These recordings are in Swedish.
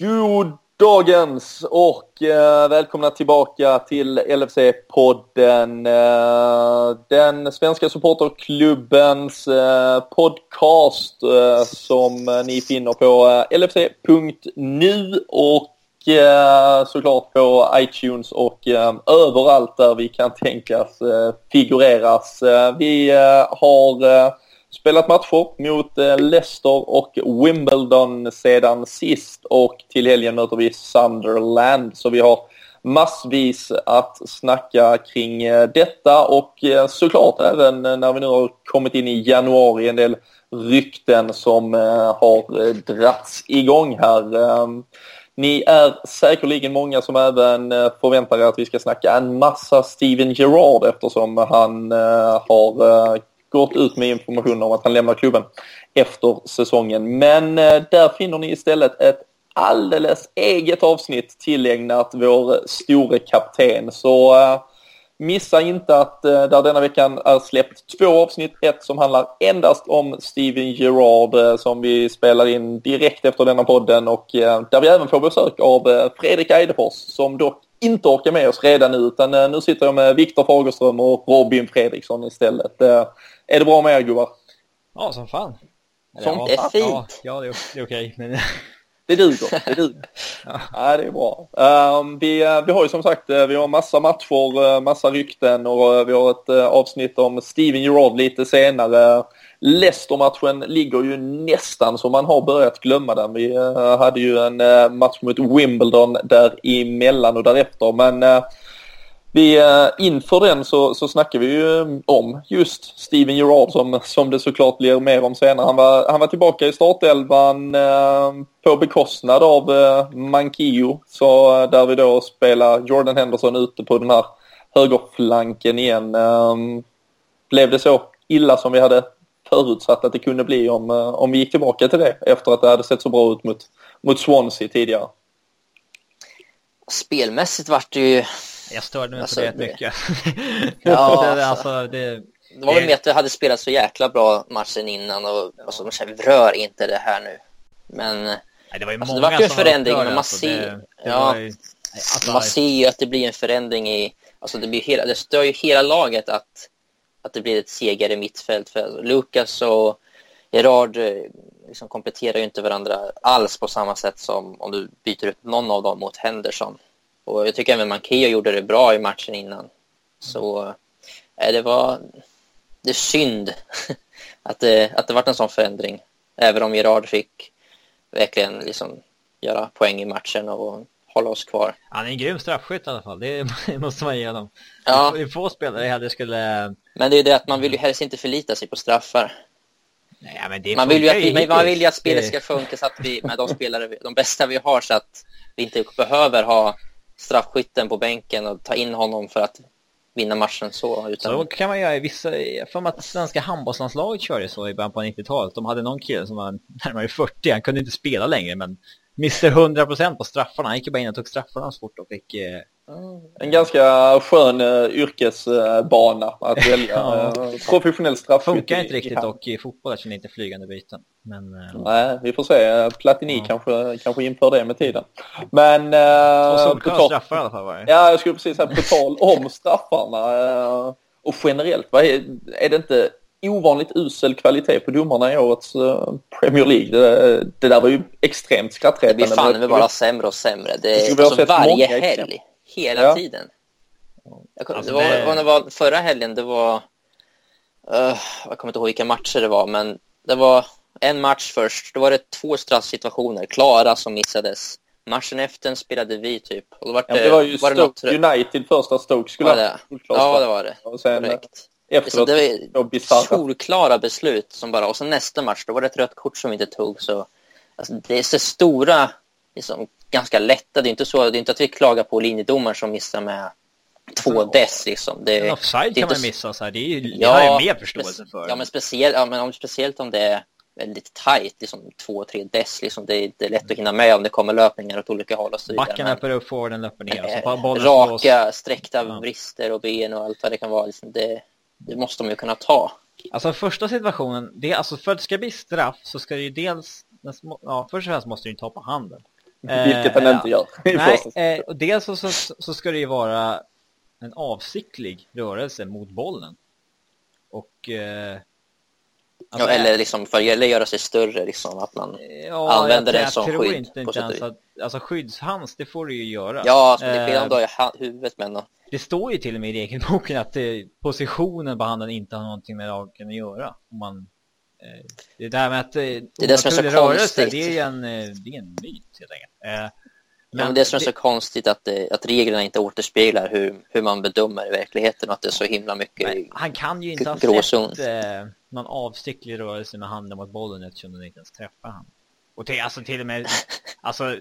God dagens och eh, välkomna tillbaka till LFC-podden. Eh, den svenska supporterklubbens eh, podcast eh, som ni finner på eh, lfc.nu och eh, såklart på iTunes och eh, överallt där vi kan tänkas eh, figureras. Eh, vi eh, har eh, spelat matcher mot eh, Leicester och Wimbledon sedan sist och till helgen möter vi Sunderland. Så vi har massvis att snacka kring eh, detta och eh, såklart även när vi nu har kommit in i januari en del rykten som har dragits igång här. Ehm, ni är säkerligen många som även förväntar er att vi ska snacka en massa Steven Gerrard eftersom han har gått ut med information om att han lämnar klubben efter säsongen. Men eh, där finner ni istället ett alldeles eget avsnitt tillägnat vår store kapten. Så eh, missa inte att eh, där denna veckan är släppt två avsnitt. Ett som handlar endast om Steven Gerrard som vi spelar in direkt efter denna podden och där vi även får besök av Fredrik Eidefors som dock inte orkar med oss redan nu utan nu sitter jag med Viktor Fagerström och Robin Fredriksson istället. Är det bra med er gubbar? Ja, som fan. Som ja, det är fint. Ja, det är, det är okej. Men... Det duger, det duger. ja. ja, det är bra. Um, vi, eh, vi har ju som sagt, eh, vi har massa matcher, eh, massa rykten och vi har ett avsnitt om Steven Gerrard lite senare. Leicester-matchen ligger ju nästan som man har börjat glömma den. Vi hade ju en match mot Wimbledon däremellan och därefter men vi, eh, inför den så, så snackar vi ju eh, om just Steven Gerrard som, som det såklart blir mer om senare. Han var, han var tillbaka i startelvan eh, på bekostnad av eh, Mankio. Så eh, där vi då spelar Jordan Henderson ute på den här högerflanken igen. Eh, blev det så illa som vi hade förutsatt att det kunde bli om, eh, om vi gick tillbaka till det efter att det hade sett så bra ut mot, mot Swansea tidigare? Spelmässigt vart det ju jag störde mig alltså, på det, det mycket. Ja, det, alltså, det, det var väl med att du hade spelat så jäkla bra matchen innan och alltså, man säger, rör inte det här nu. Men Nej, det var ju alltså, många det var en förändring, men man alltså, ser, ja, ju, alltså, man ser ju att det blir en förändring i, alltså det blir hela, det stör ju hela laget att, att det blir ett segare mittfält för Lukas och Gerard eh, liksom kompletterar ju inte varandra alls på samma sätt som om du byter ut någon av dem mot Henderson. Och jag tycker även Mankio gjorde det bra i matchen innan. Så äh, det var det är synd att det, att det var en sån förändring. Även om Gerard fick verkligen liksom göra poäng i matchen och hålla oss kvar. Han är en grym straffskytt i alla fall, det måste man ge honom. Ja. Det är få spelare hade skulle... Men det är det att man vill ju helst inte förlita sig på straffar. Nej, men det man, vill ju att, man vill ju att spelet ska funka så att vi, med de spelare, de bästa vi har så att vi inte behöver ha straffskytten på bänken och ta in honom för att vinna matchen så. Utan... Så kan man göra i vissa, för att svenska handbollslandslaget körde så i början på 90-talet. De hade någon kille som var närmare 40, han kunde inte spela längre men Mr 100% på straffarna, han gick ju bara in och tog straffarna så fort och fick eh, en ganska skön uh, yrkesbana uh, att välja. ja. uh, professionell straffskytt. Funkar inte riktigt och i fotboll känner inte flygande byten. Men, uh... Nej, vi får se. Platini ja. kanske, kanske inför det med tiden. Men... Uh, och solklara straffar i alla fall var det. Ja, jag skulle precis säga på tal om straffarna och generellt, vad är, är det inte ovanligt usel kvalitet på domarna i årets Premier League. Det, det där var ju extremt skrattretande. Det blir fan med bara sämre och sämre. Det är alltså varje helg. Exempel hela ja. tiden. Jag, alltså, det, var, det... det var förra helgen, det var... Uh, jag kommer inte ihåg vilka matcher det var, men det var en match först. Då var det två straffsituationer, klara, som missades. Matchen efter spelade vi typ. Och då var det, ja, det var ju var Stoke något... United första Stoke skulle ja, det. Ja, det var det. Och sen, Korrekt. Efteråt, det var solklara beslut som bara... Och sen nästa match, då var det ett rött kort som vi inte tog. Så alltså, det är så stora liksom, ganska lätta. Det är inte så det är inte att vi klagar på linjedomaren som missar med två dess liksom. Det, en offside det kan man missa så här. Det, är ju, ja, har jag mer förståelse för. Ja, men speciellt, ja, men om, speciellt om det är väldigt tajt, liksom två, tre dess. Liksom, det, är lätt att hinna med om det kommer löpningar åt olika håll och så vidare. Backen öppnar upp, forwarden löper ner. Äh, raka, slås. sträckta ja. brister och ben och allt vad det kan vara. Liksom, det, det måste de ju kunna ta. Alltså första situationen, det är alltså för att det ska bli straff så ska det ju dels, ja först och främst måste du ju ta på handen. Vilket den inte gör. Nej, och dels så, så, så ska det ju vara en avsiktlig rörelse mot bollen. Och eh, Alltså, ja, eller liksom för att göra sig större, liksom, att man ja, använder den som skydd. Jag tror inte, inte ens att, alltså skyddshands, det får du ju göra. Ja, alltså, det är skillnad då i huvudet men då. Det står ju till och med i regelboken att det, positionen på handen inte har någonting med lagen att göra. Om man, eh, det där med att eh, det är det som är så rörelse, konstigt. Det är en, eh, det är en myt helt enkelt. Eh, men, men det som är så konstigt att, att reglerna inte återspeglar hur, hur man bedömer i verkligheten och att det är så himla mycket Han kan ju inte ha sett eh, någon avsiktlig rörelse med handen mot bollen eftersom den inte ens träffar han. Och till, alltså till och med, alltså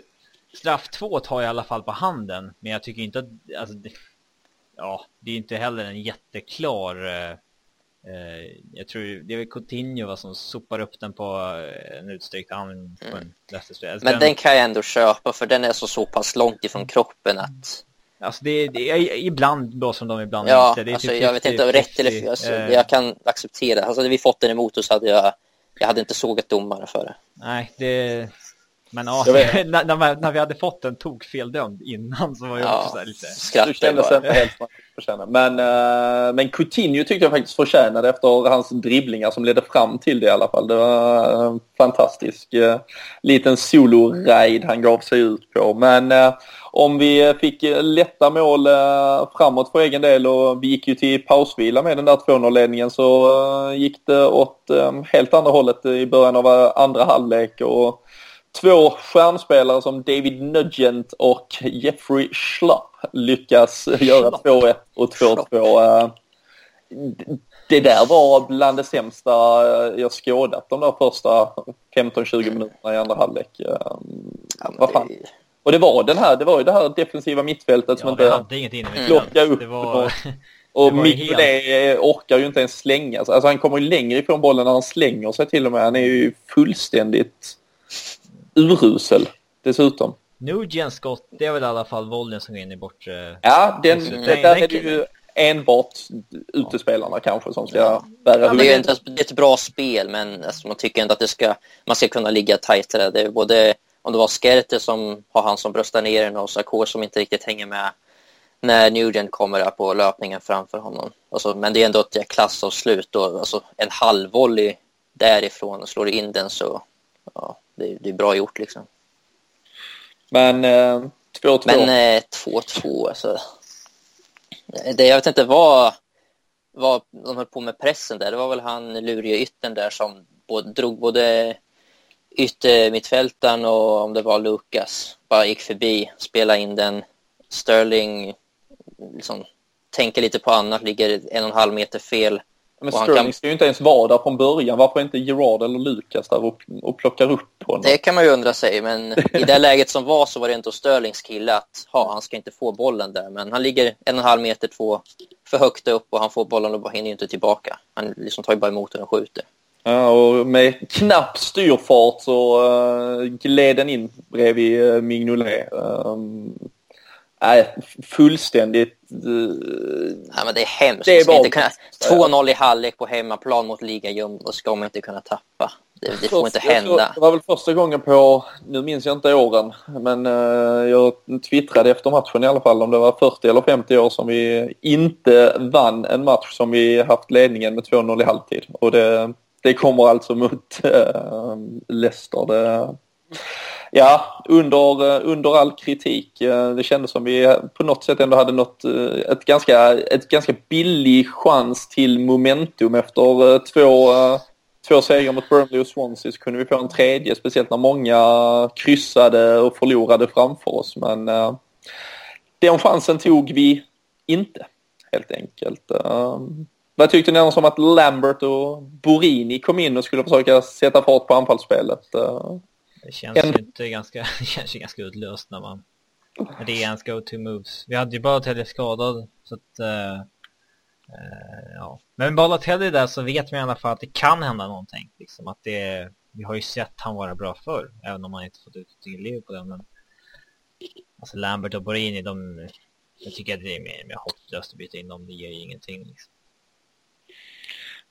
straff två tar jag i alla fall på handen, men jag tycker inte att, alltså, det, ja, det är inte heller en jätteklar eh, Eh, jag tror det är väl Coutinho som sopar upp den på eh, en utsträckt arm på en mm. Men den kan jag ändå köpa för den är så, så pass långt ifrån kroppen att Alltså det det är ibland bra som de ibland ja, inte. Det är alltså, typ jag vet inte, rätt eller fel. Alltså, eh... Jag kan acceptera. Alltså hade vi fått den emot så hade jag, jag hade inte sågat domare för det. Nej, det, men ja, när, när, vi hade fått en tok feldömd innan så var jag ja, också så lite... Skrattade bara. Inte helt men, men Coutinho tyckte jag faktiskt förtjänade efter hans dribblingar som ledde fram till det i alla fall. Det var en fantastisk uh, liten solo-ride han gav sig ut på. Men om vi fick lätta mål framåt för egen del och vi gick ju till pausvila med den där 2-0-ledningen så gick det åt helt andra hållet i början av andra halvlek. Och två stjärnspelare som David Nugent och Jeffrey Schlapp lyckas göra 2-1 och 2-2. Eh, det där var bland det sämsta jag skådat de där första 15-20 minuterna i andra halvlek. Eh, ja, Vad fan? Och det var den här, det var ju det här defensiva mittfältet ja, som inte plockade upp. Det var... Och Mignolet helt... orkar ju inte ens slänga sig. Alltså han kommer ju längre ifrån bollen när han slänger sig till och med. Han är ju fullständigt urusel dessutom. Nugent skott, det är väl i alla fall vollen som går in i bortre... Ja, den, den, det, där är det ju enbart utespelarna kanske som ska bära ja, det, är det är ett bra spel men alltså, man tycker ändå att det ska, man ska kunna ligga tajtare. Det är både om det var Skerte som har han som bröstar ner den och Sarkor som inte riktigt hänger med när Nugent kommer där på löpningen framför honom. Alltså, men det är ändå ett klassavslut och alltså, en halvvolley därifrån och slår in den så ja, det, det är bra gjort liksom. Men 2-2? Eh, Men 2-2 eh, alltså. Det, jag vet inte vad, vad de höll på med pressen där. Det var väl han lurige yttern där som både, drog både yttermittfältaren och om det var Lukas bara gick förbi, spelade in den. Sterling liksom tänker lite på annat, ligger en och en halv meter fel. Men Sterling kan... ska ju inte ens vara där från början. Varför inte Gerard eller Lukas där och, och plockar upp honom? Det kan man ju undra sig, men i det läget som var så var det inte Sterlings kille att ha, han ska inte få bollen där. Men han ligger en och en halv meter, två för högt upp och han får bollen och hinner inte tillbaka. Han liksom tar ju bara emot den och skjuter. Ja, och med knapp styrfart så uh, gled den in bredvid uh, Mignolet. Um, Nej, fullständigt... Uh, ja, men det är hemskt. Det är 2-0 i halvlek på hemmaplan mot ligajum och ska man inte kunna tappa. Det, det får inte hända. Det var väl första gången på, nu minns jag inte åren, men uh, jag twittrade efter matchen i alla fall om det var 40 eller 50 år som vi inte vann en match som vi haft ledningen med 2-0 i halvtid. Och det, det kommer alltså mot uh, Leicester. Det, ja, under, eh, under all kritik. Eh, det kändes som vi på något sätt ändå hade nått eh, ett ganska, ett ganska billig chans till momentum efter två, två segrar mot Burnley och Swansea så kunde vi få en tredje, speciellt när många kryssade och förlorade framför oss. Men den chansen tog vi inte, helt enkelt. Ehm, vad tyckte ni om att Lambert och Borini kom in och skulle försöka sätta fart på anfallsspelet? Ehm, det känns en... ju inte ganska, känns ju ganska utlöst när man när det är ens go-to-moves. Vi hade ju Balotelli skadad så att uh, uh, ja. Men Balotelli där så vet vi i alla fall att det kan hända någonting. Liksom att det, vi har ju sett han vara bra förr, även om han inte fått ut ett liv på det. Men alltså Lambert och Borini, de, jag tycker att det är mer, mer hopplöst att byta in dem. Det ger ju ingenting. Liksom.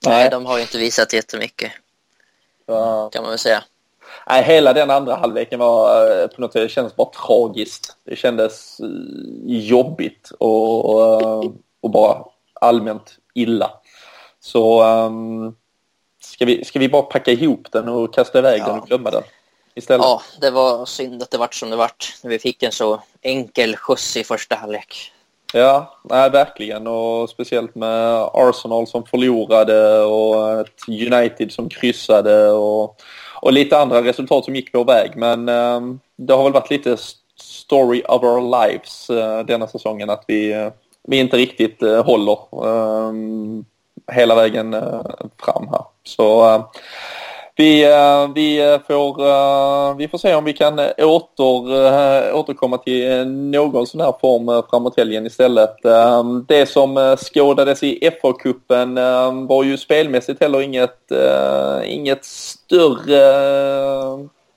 Nej, de har ju inte visat jättemycket. Ja. Kan man väl säga. Nej, hela den andra halvleken var eh, på något sätt, det kändes bara tragiskt. Det kändes jobbigt och, och bara allmänt illa. Så um, ska, vi, ska vi bara packa ihop den och kasta iväg ja. den och glömma den? Istället? Ja, det var synd att det vart som det vart. När vi fick en så enkel skjuts i första halvlek. Ja, nej, verkligen. Och speciellt med Arsenal som förlorade och United som kryssade och, och lite andra resultat som gick vår väg. Men ehm, det har väl varit lite story of our lives eh, denna säsongen att vi, eh, vi inte riktigt eh, håller ehm, hela vägen fram här. Så vi, eh, vi, eh, får, eh, vi får se om vi kan åter, återkomma till någon sån här form framåt helgen istället. Ehm, det som skådades i FA-cupen ehm, var ju spelmässigt heller inget, inget större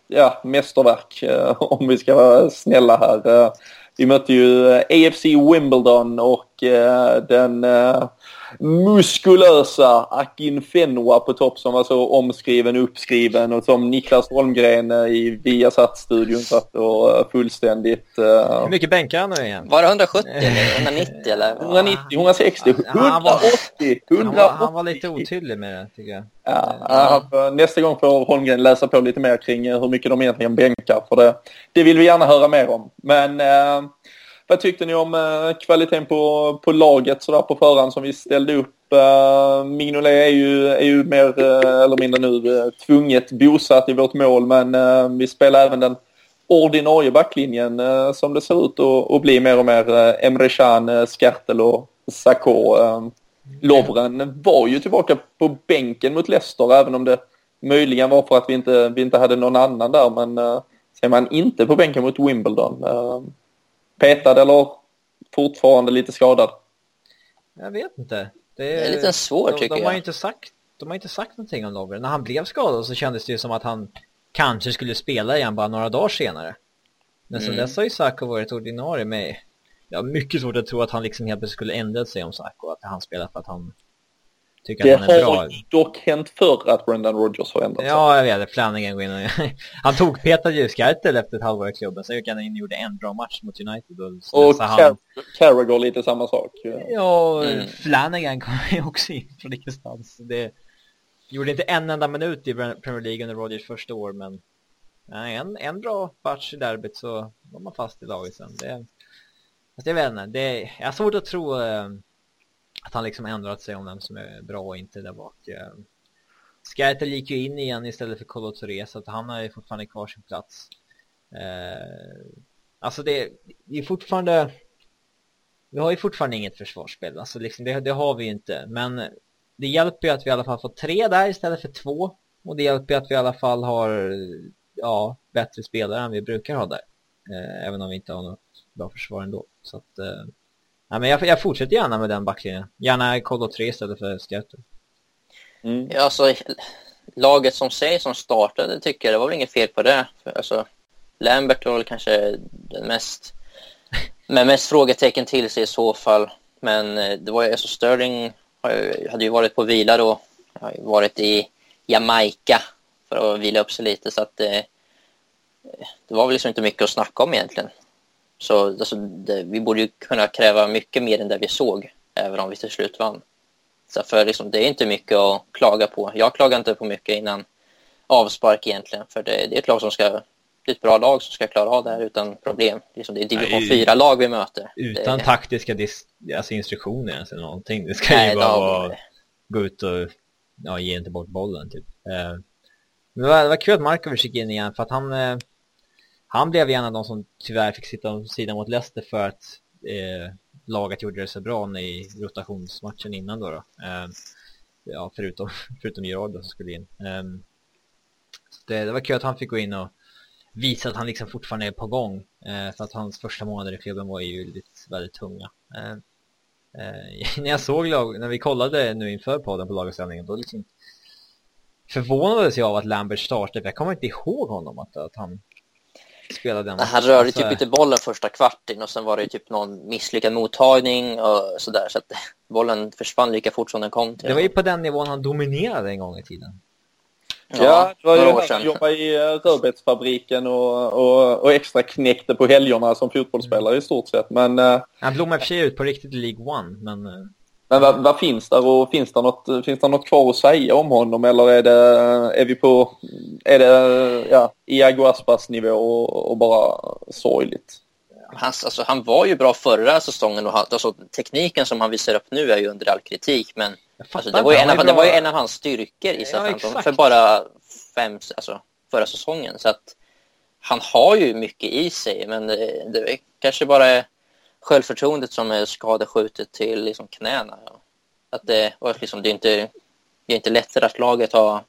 ja, mästerverk om vi ska vara snälla här. Vi mötte ju AFC Wimbledon och den muskulösa Akin Fenwa på topp som var så omskriven och uppskriven och som Niklas Holmgren eh, i Viasat-studion satt och eh, fullständigt... Uh... Hur mycket bänkar han nu igen? Var det 170 eller 190 eller? 190, 160, 180, 180. Han var, han var lite otydlig med det tycker jag. Ja, ja. Nästa gång får Holmgren läsa på lite mer kring hur mycket de egentligen bänkar för det, det vill vi gärna höra mer om. Men uh, vad tyckte ni om eh, kvaliteten på, på laget sådär på förhand som vi ställde upp? Eh, Mignolet är ju, är ju mer eh, eller mindre nu tvunget bosatt i vårt mål men vi spelar även den ordinarie backlinjen som det ser ut att, bli mer och mer. Emre Can, Skertel och Sakho. Lovren var ju tillbaka på bänken mot Leicester även om det möjligen var för att vi inte, vi inte hade någon annan där men ser man inte på bänken mot Wimbledon. Petad eller fortfarande lite skadad? Jag vet inte. Det är, det är lite svårt de, tycker de jag. Har inte sagt, de har inte sagt någonting om Lovren. När han blev skadad så kändes det ju som att han kanske skulle spela igen bara några dagar senare. Men mm. sen dess har ju Sacco varit ordinarie med jag har mycket svårt att tro att han liksom helt plötsligt skulle ändra sig om Sacco, att han spelar för att han Tycker det har dock hänt förr att Brendan Rodgers har ändrat sig. Ja, jag vet. Flanagan går in och... han tog petade ju Skertel efter ett halvår i klubben. Sen gick han in och gjorde en bra match mot United. Och, och han... Carragher lite samma sak. Ja, mm. Flanagan kom ju också in från ingenstans. Det gjorde inte en enda minut i Premier League under Rodgers första år, men en, en bra match i derbyt så var man fast i laget sen. Det, alltså jag vet inte, det, jag har svårt att tro eh, att han liksom ändrat sig om vem som är bra och inte där bak. Eh, gick ju in igen istället för Kolo Touré så att han har ju fortfarande kvar sin plats. Eh, alltså det, det är fortfarande vi har ju fortfarande inget försvarsspel, alltså liksom det, det, har vi ju inte. Men det hjälper ju att vi i alla fall får tre där istället för två. Och det hjälper ju att vi i alla fall har ja, bättre spelare än vi brukar ha där. Eh, även om vi inte har något bra försvar ändå. Så att, eh, Ja, men jag, jag fortsätter gärna med den backlinjen. Gärna Kolo 3 istället för Skelter. Mm. Ja, alltså, laget som sig som startade tycker jag, det var väl inget fel på det. För, alltså, Lambert var väl kanske den mest med mest frågetecken till sig i så fall. Men eh, det var ju, alltså Sterling hade ju varit på vila då. Har ju varit i Jamaica för att vila upp sig lite så att det, eh, det var väl liksom inte mycket att snacka om egentligen. Så alltså, det, vi borde ju kunna kräva mycket mer än det vi såg, även om vi till slut vann. Så för liksom, det är inte mycket att klaga på. Jag klagar inte på mycket innan avspark egentligen, för det, det är ett lag som ska det är ett bra lag som ska klara av det här utan problem. Liksom det är division 4-lag vi möter. Utan det... taktiska alltså instruktioner eller någonting. Det ska Nej, ju bara vara gå ut och ja, ge inte bort bollen typ. Eh, men det var, det var kul att Markovic gick in igen för att han eh, han blev en av de som tyvärr fick sitta sidan mot Leicester för att eh, laget gjorde det så bra i rotationsmatchen innan då. då. Eh, ja, förutom, förutom Gerard som skulle in. Eh, det, det, var kul att han fick gå in och visa att han liksom fortfarande är på gång. Eh, för att hans första månader i klubben var ju väldigt, väldigt tunga. Ehm, eh, eh, när jag såg lag, när vi kollade nu inför podden på laguppställningen då liksom förvånades jag av att Lambert startade, för jag kommer inte ihåg honom att, att han spela den. Han rörde alltså... typ inte bollen första kvarten och sen var det typ någon misslyckad mottagning och sådär så att bollen försvann lika fort som den kom till Det var ju på den nivån han dominerade en gång i tiden. Ja, det var ju han jobbade i eh, rödbetsfabriken och, och, och extra knäckte på helgerna som fotbollsspelare i stort sett. Men, eh, han blommade i och för sig ut på riktigt i League One, men... Eh, men vad, vad, finns där och finns det, något, finns det något kvar att säga om honom? Eller är det, är vi på, är det ja, Iago Aspas nivå och, och bara sorgligt? Han, alltså, han var ju bra förra säsongen och alltså, tekniken som han visar upp nu är ju under all kritik men alltså, det, var ju en av, det var ju en av hans styrkor i Southampton ja, för bara fem, alltså förra säsongen. Så att han har ju mycket i sig men det, det kanske bara är självförtroendet som är skadeskjutet till liksom knäna. Att det, och liksom, det, är inte, det är inte lättare att laget har,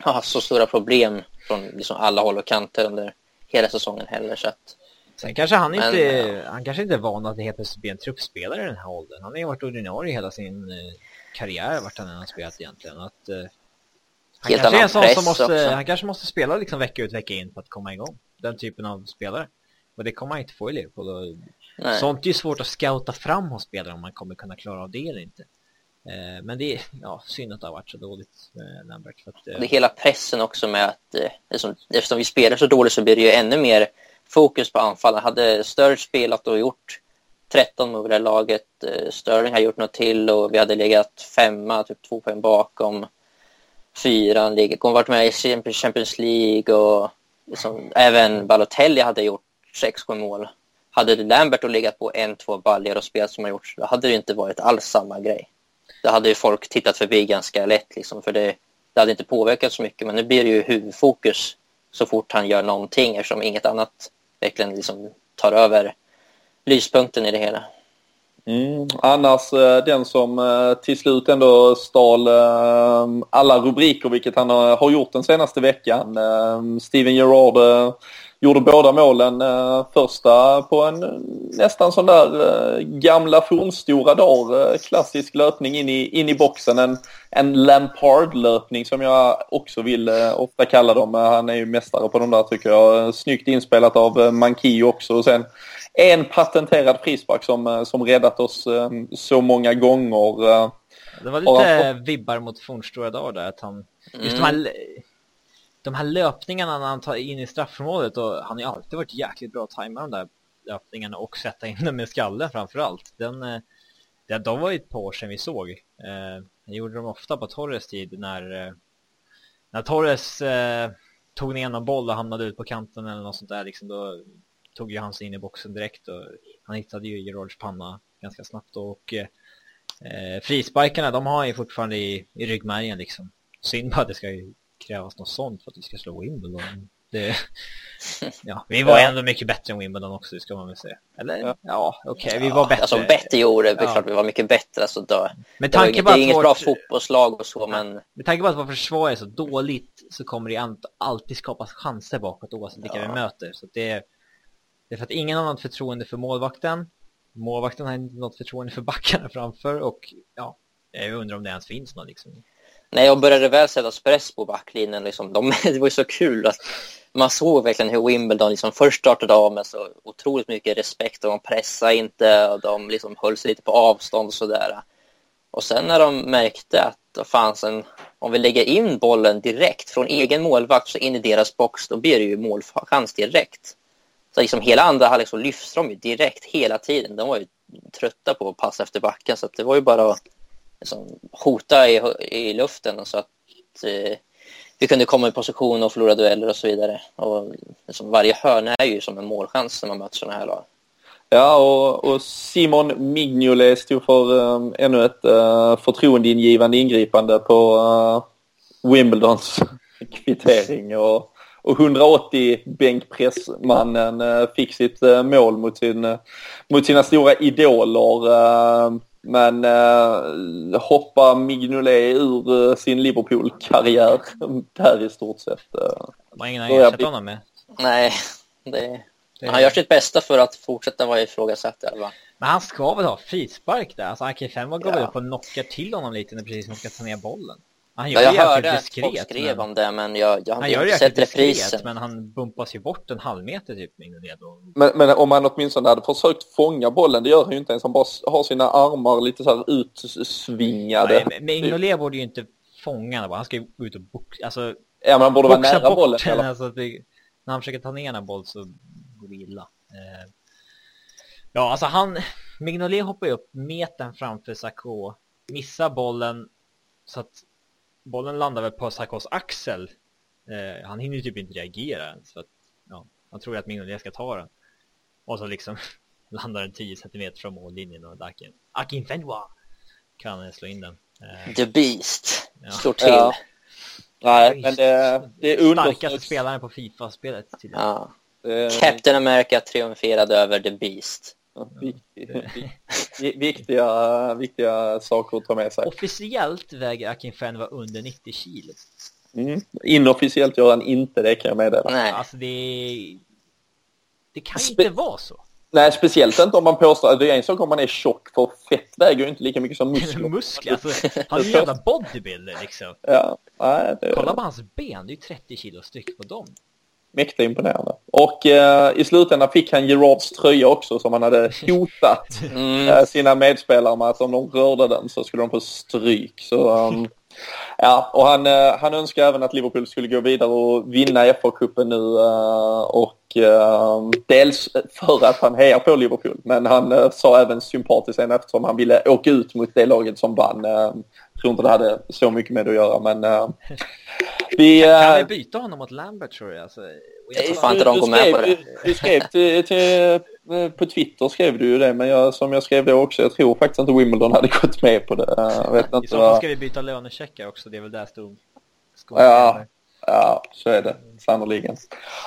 har haft så stora problem från liksom alla håll och kanter under hela säsongen heller. Så att, Sen kanske han men, inte, ja. han kanske inte är van att det helt plötsligt blir en truppspelare i den här åldern. Han har ju varit ordinarie hela sin eh, karriär, vart han än har spelat egentligen. Att, uh, han kanske är en sån som måste, han kanske måste spela liksom vecka ut vecka in för att komma igång. Den typen av spelare. Och det kommer han inte få i Liverpool. Nej. Sånt är ju svårt att scouta fram hos spelare om man kommer kunna klara av det eller inte. Eh, men det är ja, synd att det har varit så dåligt med Lambert. För att, eh... Det är hela pressen också med att eh, eftersom vi spelar så dåligt så blir det ju ännu mer fokus på anfallen. Hade Sturridge spelat och gjort 13 mål i laget, eh, Sterling har gjort något till och vi hade legat femma, typ två poäng bakom fyran, kommer varit med i Champions League och liksom, även Balotelli hade gjort 6-7 mål. Hade Lambert då legat på en, två baljer och spelat som han gjort, då hade det inte varit alls samma grej. Då hade ju folk tittat förbi ganska lätt liksom, för det, det hade inte påverkat så mycket. Men nu blir det ju huvudfokus så fort han gör någonting eftersom inget annat verkligen liksom tar över lyspunkten i det hela. Mm. Annars eh, den som eh, till slut ändå stal eh, alla rubriker, vilket han har gjort den senaste veckan. Steven Gerrard gjorde båda målen. Första på en nästan sån där gamla fornstora dagar. Klassisk löpning in i, in i boxen. En, en Lampard-löpning som jag också vill ofta kalla dem. Han är ju mästare på de där tycker jag. Snyggt inspelat av Mankio också. Och sen en patenterad frispark som, eh, som räddat oss eh, så många gånger. Eh. Det var lite vibbar mot fornstora dagar där, att han, mm. just de här, de här löpningarna när han tar in i straffområdet och han har ju alltid varit jäkligt bra att tajma de där löpningarna och sätta in dem med skallen framförallt. Den, eh, det, de var ju ett par år sedan vi såg. Eh, gjorde de ofta på Torres tid när, eh, när Torres eh, tog ner någon boll och hamnade ut på kanten eller något sånt där liksom, då tog ju han sig in i boxen direkt och han hittade ju Gerards panna ganska snabbt och eh, eh frisparkarna de har han ju fortfarande i, i ryggmärgen liksom. Synd bara att det ska ju krävas något sånt för att vi ska slå Wimbledon. Det, ja, vi var ändå mycket bättre än Wimbledon också, det ska man väl säga. Eller? Ja, ja okej, okay, vi var bättre. Alltså bättre i år, det är ja. klart vi var mycket bättre. Alltså, då, med tanke det, var, det är inget vårt... bra fotbollslag och så, men... Med tanke på att vårt försvar är så dåligt så kommer det alltid skapas chanser bakåt oavsett vilka ja. vi möter. Så det det är för att ingen har något förtroende för målvakten. Målvakten har inte något förtroende för backarna framför och ja, jag undrar om det ens finns någon liksom. När jag började väl sätta press på backlinjen. Liksom. De, det var ju så kul att man såg verkligen hur Wimbledon liksom först startade av med så otroligt mycket respekt och de pressade inte och de liksom höll sig lite på avstånd och sådär. Och sen när de märkte att det fanns en, om vi lägger in bollen direkt från egen målvakt så in i deras box, då blir det ju målchans direkt. Så liksom hela andra halvlek så lyfts de ju direkt hela tiden. De var ju trötta på att passa efter backen så det var ju bara att liksom, hota i, i luften så att eh, vi kunde komma i position och förlora dueller och så vidare. Och liksom, varje hörna är ju som en målchans när man möter sådana här lag. Ja, och, och Simon Mignolet stod för um, ännu ett uh, förtroendeingivande ingripande på uh, Wimbledons kvittering. Och och 180 bänkpressmannen uh, fick sitt uh, mål mot, sin, mot sina stora idoler. Men eh, hoppa Mignolet ur sin Liverpool-karriär där i stort sett. Eh, har ingen att ersätta honom med. Nej, det, det... han gör sitt bästa för att fortsätta vara ifrågasatt. Men han ska väl ha frispark där? Alltså 5 går väl upp och knockar till honom lite när precis han ska ta ner bollen. Han gör ja, jag hörde att folk skrev men... om det, men jag, jag har han inte sett reprisen. men han bumpas ju bort en halv meter typ. Men, men om han åtminstone hade försökt fånga bollen, det gör han ju inte ens. Han bara har sina armar lite så här utsvingade. Nej, men Ingolé borde ju inte fånga den. Han ska ju ut och boxa. Alltså, Ja, man borde vara nära bollen. Eller? Alltså det, när han försöker ta ner en boll så går det illa. Eh, ja, alltså han... Mignolet hoppar ju upp metern framför Sarko, missar bollen så att bollen landar väl på Sarkos axel. Eh, han hinner ju typ inte reagera ens för att ja, han tror att Mignolet ska ta den. Och så liksom landar den 10 cm från mållinjen och Akin, Akin Fenwa kan slå in den. Eh, The Beast ja. slår till. Ja. Nej, men det, det är under... Starkaste spelaren på Fifa-spelet. Ja. Captain America triumferade över The Beast. Viktiga, viktiga saker att ta med sig. Officiellt väger Akin Fenwa under 90 kilo. Mm. Inofficiellt gör han inte det kan jag meddela. Nej. Alltså det... Det kan ju inte vara så. Nej, speciellt inte om man påstår, det är en sak om man är tjock för fett väger ju inte lika mycket som muskler. muskler, alltså, han är ju jävla bodybuilder liksom. Ja, nej, det... Kolla på hans ben, det är ju 30 kilo styck på dem. Mäkta imponerande. Och eh, i slutändan fick han Gerards tröja också som han hade hotat mm. eh, sina medspelare med att om de rörde den så skulle de få stryk. Så, um, ja, och han, eh, han önskar även att Liverpool skulle gå vidare och vinna FA-cupen nu uh, och uh, dels för att han hejar på Liverpool men han uh, sa även sympatiskt sen eftersom han ville åka ut mot det laget som vann. Uh, tror inte det hade så mycket med det att göra men vi, kan vi byta honom mot Lambert tror jag? Alltså, jag tror fan inte de går med på det. Du skrev till, till, på Twitter skrev du ju det men jag, som jag skrev det också, jag tror faktiskt inte Wimbledon hade gått med på det. Jag vet inte I så fall ska vi byta lönecheckar också, det är väl där stod. Ja, Ja, så är det Sannerligen.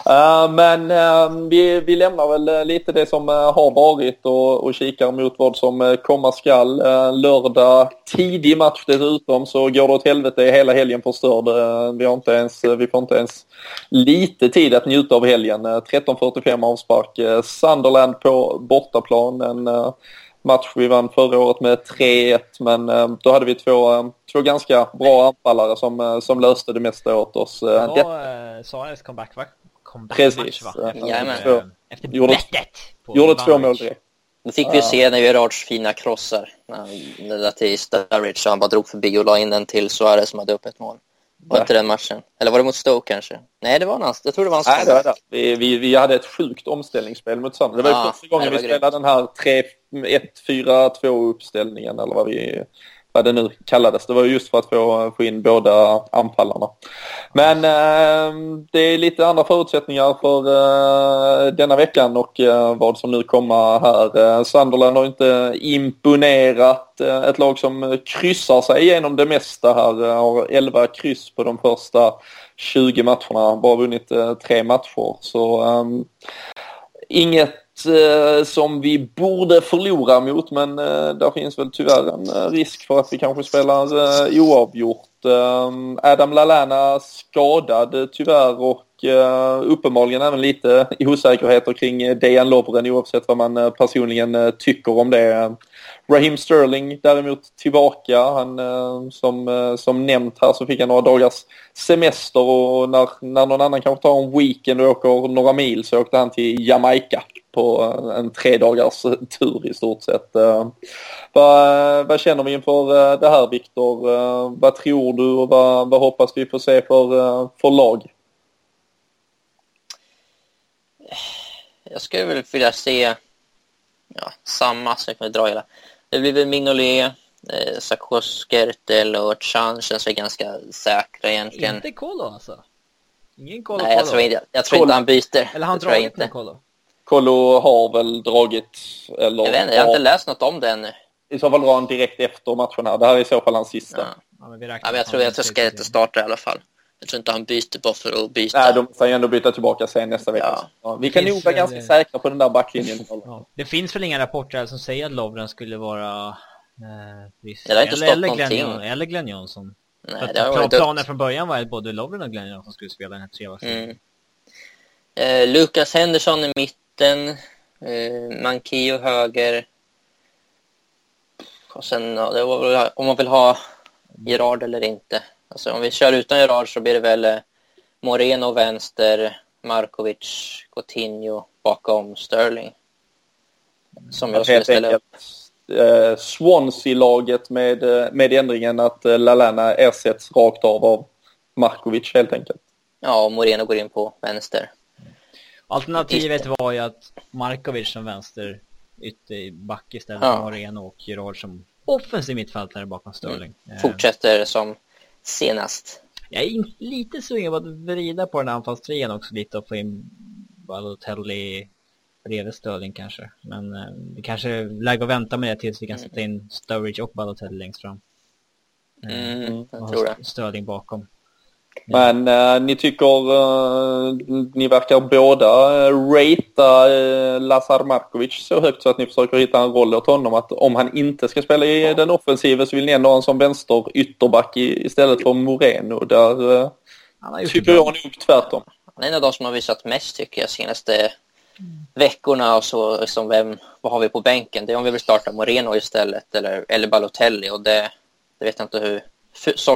Uh, eh, men uh, vi, vi lämnar väl eh, lite det som eh, har varit och, och kikar mot vad som komma skall. lördag, tidig match dessutom, så går det åt helvete hela helgen förstörd. vi, har inte ens, vi får inte ens lite tid att njuta av helgen. 13.45 avspark. Sunderland på bortaplan. En match vi vann förra året med 3-1 men eh, då hade vi två, eh, två ganska bra anfallare som, eh, som löste det mesta åt oss. Det var. Suarez comeback va? Comeback Precis. Match, va? Jajamän. Efter gjorde, gjorde två mål direkt. Det fick vi se när Gerards fina krossar. När det till Sturridge han bara drog förbi och la in den till Suarez som hade upp ett mål. Var inte den matchen? Eller var det mot Stoke kanske? Nej, det var hans. Jag tror det var hans. Nej, det var det. Vi, vi, vi hade ett sjukt omställningsspel mot Sunderland. Det var ja, första gången vi spelade den här 3-1-4-2 uppställningen eller vad vi vad det nu kallades. Det var just för att få, få in båda anfallarna. Men eh, det är lite andra förutsättningar för eh, denna veckan och eh, vad som nu kommer här. Eh, Sunderland har inte imponerat. Eh, ett lag som kryssar sig igenom det mesta här. Eh, har 11 kryss på de första 20 matcherna. Bara vunnit eh, tre matcher. Så ehm, inget Eh, som vi borde förlora mot men eh, där finns väl tyvärr en eh, risk för att vi kanske spelar oavgjort. Ehm, Adam Lallana skadad tyvärr och uppenbarligen även lite osäkerheter kring Dejan Lovren oavsett vad man personligen tycker om det. Raheem Sterling däremot tillbaka. Han, som, som nämnt här så fick han några dagars semester och när, när någon annan kanske tar en weekend och åker några mil så åkte han till Jamaica på en tre dagars tur i stort sett. Eh, vad, vad känner vi inför eh, det här Viktor? Eh, vad tror du och vad, vad hoppas vi får se för, för lag? Jag skulle väl vilja se ja, samma, jag kan dra hela. Det blir väl Mignolet, eh, Sakos, Gertel och Chan känns väl ganska säkra egentligen. Inte Kolo alltså? Ingen Kolo? Nej, jag tror inte, jag tror inte han byter. Eller han drar inte Kolo? Kolo har väl dragit, eller... Jag vet inte, jag har inte läst något om det ännu. I så fall drar han direkt efter matcherna. Det här är i så fall hans sista. Ja. Ja, men, ja, men jag tror att jag ska inte starta i alla fall. Jag tror inte han byter bara för att byta. Nej, de måste ändå byta tillbaka sen nästa vecka. Ja. Ja, vi kan nog vara ganska det... säkra på den där backlinjen. Ja. Det finns väl inga rapporter som säger att Lovren skulle vara eh. Det har inte eller, eller, Glenn, eller Glenn Johnson. Nej, det har planen från början var att både Lovren och Glenn Johnson skulle spela den här trevarvsserien. Mm. Eh, Lucas Henderson i mitten. Eh, Mankio höger. Och sen ja, det var, om man vill ha Gerard eller inte. Alltså om vi kör utan Gerard så blir det väl eh, Moreno vänster, Markovic, Coutinho bakom Sterling. Som jag skulle ställa upp. Eh, Swansea-laget med, eh, med ändringen att eh, Lalana ersätts rakt av av Markovic helt enkelt. Ja, Moreno går in på vänster. Alternativet var ju att Markovic som vänster ytterback istället för Moreno och Gerard som offensiv mittfältare bakom Sterling. Mm. Fortsätter som senast. Jag är lite sugen på att vrida på den anfallstrian också lite och få in Balotelli bredvid Sterling kanske. Men eh, det kanske är läge att vänta med det tills vi kan sätta in Sturridge och Balotelli längst fram. Mm, jag tror det. Sterling bakom. Men eh, ni tycker, eh, ni verkar båda eh, ratea eh, Lazar Markovic så högt så att ni försöker hitta en roll åt honom. Att om han inte ska spela i den offensiva så vill ni ändå ha en som vänster ytterback i, istället för Moreno. Där eh, tycker jag nog tvärtom. Han är en av de som har visat mest tycker jag senaste mm. veckorna och så. Liksom vem, vad har vi på bänken? Det är om vi vill starta Moreno istället eller, eller Balotelli och det, det vet jag inte hur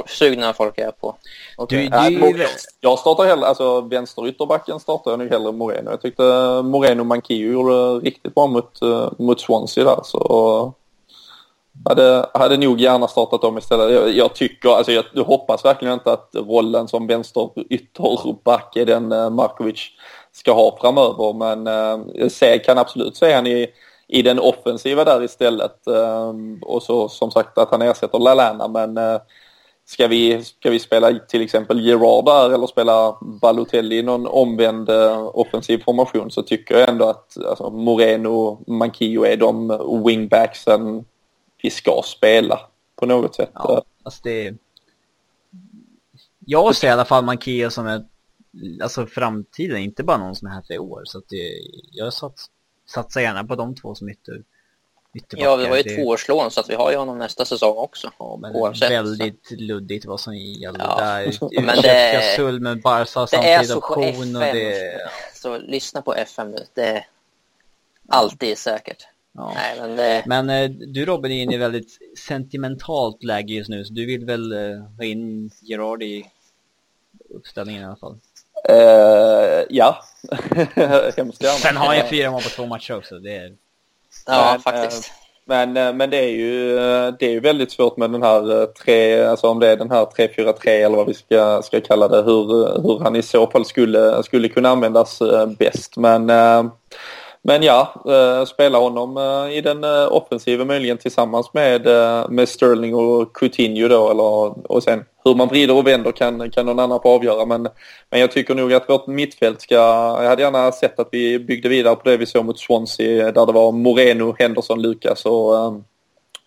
sugna folk är på. Okay. Du, du... Jag startar hellre, alltså vänsterytterbacken startar jag nu hellre Moreno. Jag tyckte Moreno Mankio gjorde riktigt bra mot, uh, mot Swansea där så hade, hade nog gärna startat dem istället. Jag, jag tycker, alltså jag, jag, hoppas verkligen inte att rollen som vänsterytterback är den uh, Markovic ska ha framöver men se, kan absolut se han i i den offensiva där istället. Och så som sagt att han ersätter Lalana men Ska vi, ska vi spela till exempel Gerard där eller spela Balotelli i någon omvänd eh, offensiv formation så tycker jag ändå att alltså, Moreno och Manquillo är de wingbacksen vi ska spela på något sätt. Ja, alltså det... Jag ser i alla fall Manquillo som ett, alltså framtiden, inte bara någon som är här för i år. Så att det, jag sats, satsar gärna på de två som ytter Ja, det var ju ett tvåårslån så att vi har ju honom nästa säsong också. Ja, men oavsett, väldigt så. luddigt vad som gäller ja. där. Men det, Sul med Barca samtidigt option och det... Så lyssna på FM nu, det är alltid säkert. Ja. Nej, men, det... men eh, du Robin är inne i väldigt sentimentalt läge just nu så du vill väl eh, ha in Gerard i uppställningen i alla fall? Uh, ja, hemskt gärna. Sen har ju fyra mål på två matcher också. Det är... Ja, men, faktiskt. Eh, men, eh, men det är ju eh, det är ju väldigt svårt med den här tre, alltså om det är den här 3-4-3 eller vad vi ska, ska kalla det, hur, hur han i så fall skulle, skulle kunna användas bäst. Men men ja, eh, spela honom eh, i den eh, offensiva möjligen tillsammans med, med Sterling och Coutinho då. Eller, och sen hur man vrider och vänder kan, kan någon annan få avgöra. Men, men jag tycker nog att vårt mittfält ska... Jag hade gärna sett att vi byggde vidare på det vi såg mot Swansea där det var Moreno, Henderson, Lucas och,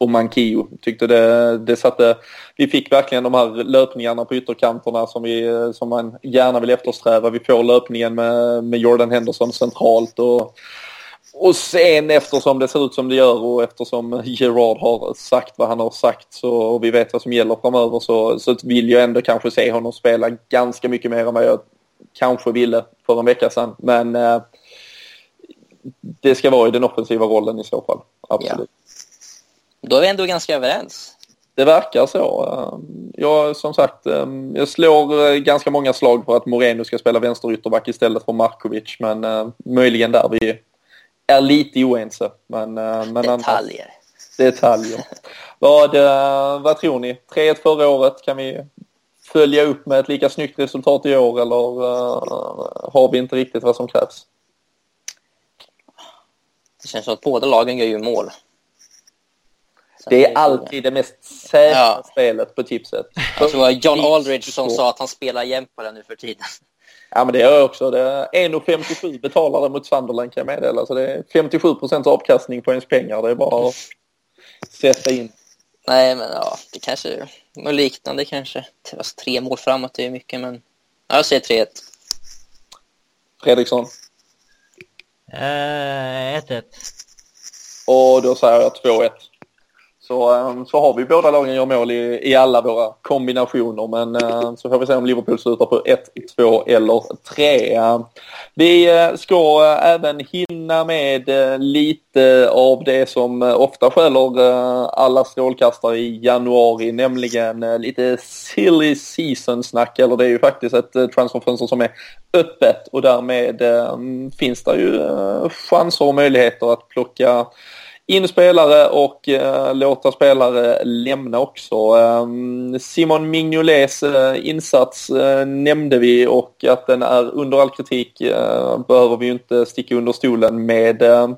och Mankio. Tyckte det, det satte... Vi fick verkligen de här löpningarna på ytterkanterna som, vi, som man gärna vill eftersträva. Vi får löpningen med, med Jordan Henderson centralt och och sen eftersom det ser ut som det gör och eftersom Gerard har sagt vad han har sagt så, och vi vet vad som gäller framöver så, så vill jag ändå kanske se honom spela ganska mycket mer än vad jag kanske ville för en vecka sedan. Men eh, det ska vara i den offensiva rollen i så fall. Absolut. Ja. Då är vi ändå ganska överens. Det verkar så. Jag, som sagt, eh, jag slår eh, ganska många slag på att Moreno ska spela vänsterytterback istället för Markovic men eh, möjligen där vi är lite oense. Men, eh, men detaljer. detaljer. vad, eh, vad tror ni? 3-1 förra året, kan vi följa upp med ett lika snyggt resultat i år eller har vi inte riktigt vad som krävs? Det känns som att båda lagen gör ju mål. Det är alltid det mest säkra ja. spelet på tipset. Jag tror det var John Aldridge som sa att han spelar jämt på den nu för tiden. Ja men det gör jag också. 1,57 betalar det mot Sunderland kan jag meddela. Så det är 57 procents avkastning på ens pengar. Det är bara att sätta in. Nej men ja, det kanske är något liknande kanske. Alltså, tre mål framåt är mycket men ja, jag säger 3-1. Fredriksson? 1-1. Uh, och då säger jag 2-1 så, eh, så har vi båda lagen gör mål i, i alla våra kombinationer. Men eh, så får vi se om Liverpool slutar på 1, 2 eller 3. Vi eh, ska även hinna med lite av det som ofta skäller alla strålkastare i januari, nämligen lite silly season-snack. Eller det är ju faktiskt ett transferfönster som är öppet och därmed finns det ju chanser och möjligheter att plocka in spelare och eh, låta spelare lämna också. Eh, Simon Mignolets eh, insats eh, nämnde vi och att den är under all kritik eh, behöver vi ju inte sticka under stolen med. Ehm,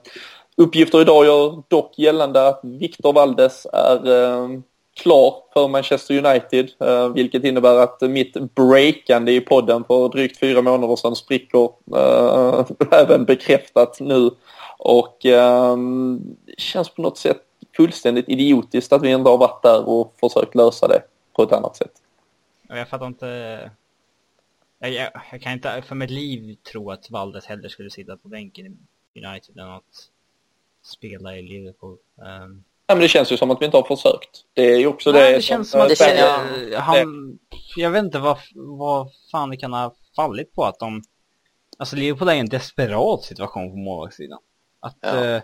uppgifter idag gör dock gällande att Victor Valdes är ehm, klar för Manchester United, eh, vilket innebär att mitt breakande i podden för drygt fyra månader sedan spricker även bekräftat nu och eh, känns på något sätt fullständigt idiotiskt att vi ändå har varit där och försökt lösa det på ett annat sätt. Jag fattar inte... Jag, jag, jag kan inte för mitt liv tro att Valdes hellre skulle sitta på bänken i United än att spela i Liverpool. Um... Ja, men det känns ju som att vi inte har försökt. Det är ju också Nej, det, det känns som, att det känns, jag, han, jag vet inte vad, vad fan det kan ha fallit på att de... Alltså Liverpool är en desperat situation på målvaktssidan. Att ja. eh,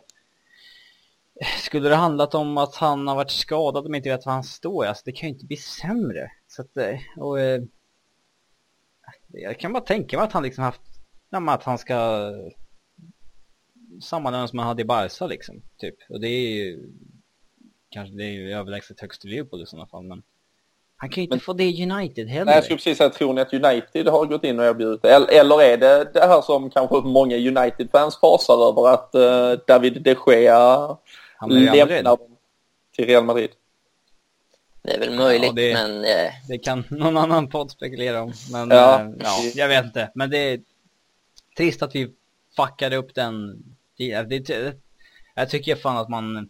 skulle det handlat om att han har varit skadad och inte vet var han står, alltså det kan ju inte bli sämre. Så att, eh, och, eh, jag kan bara tänka mig att han liksom haft, att han ska samma lön som han hade i Barca liksom, typ. Och det är ju, kanske det är ju överlägset högst i Liverpool i sådana fall, men han kan ju inte men, få det i United heller. Nej, jag skulle precis säga, tror ni att United har gått in och erbjudit det? Eller är det det här som kanske många United-fans fasar över att uh, David de Gea lämnar till Real Madrid? Det är väl möjligt, ja, det, men... Eh... Det kan någon annan podd spekulera om. Men ja. Eh, ja, jag vet inte. Men det är trist att vi fuckade upp den. Det, det, jag tycker fan att man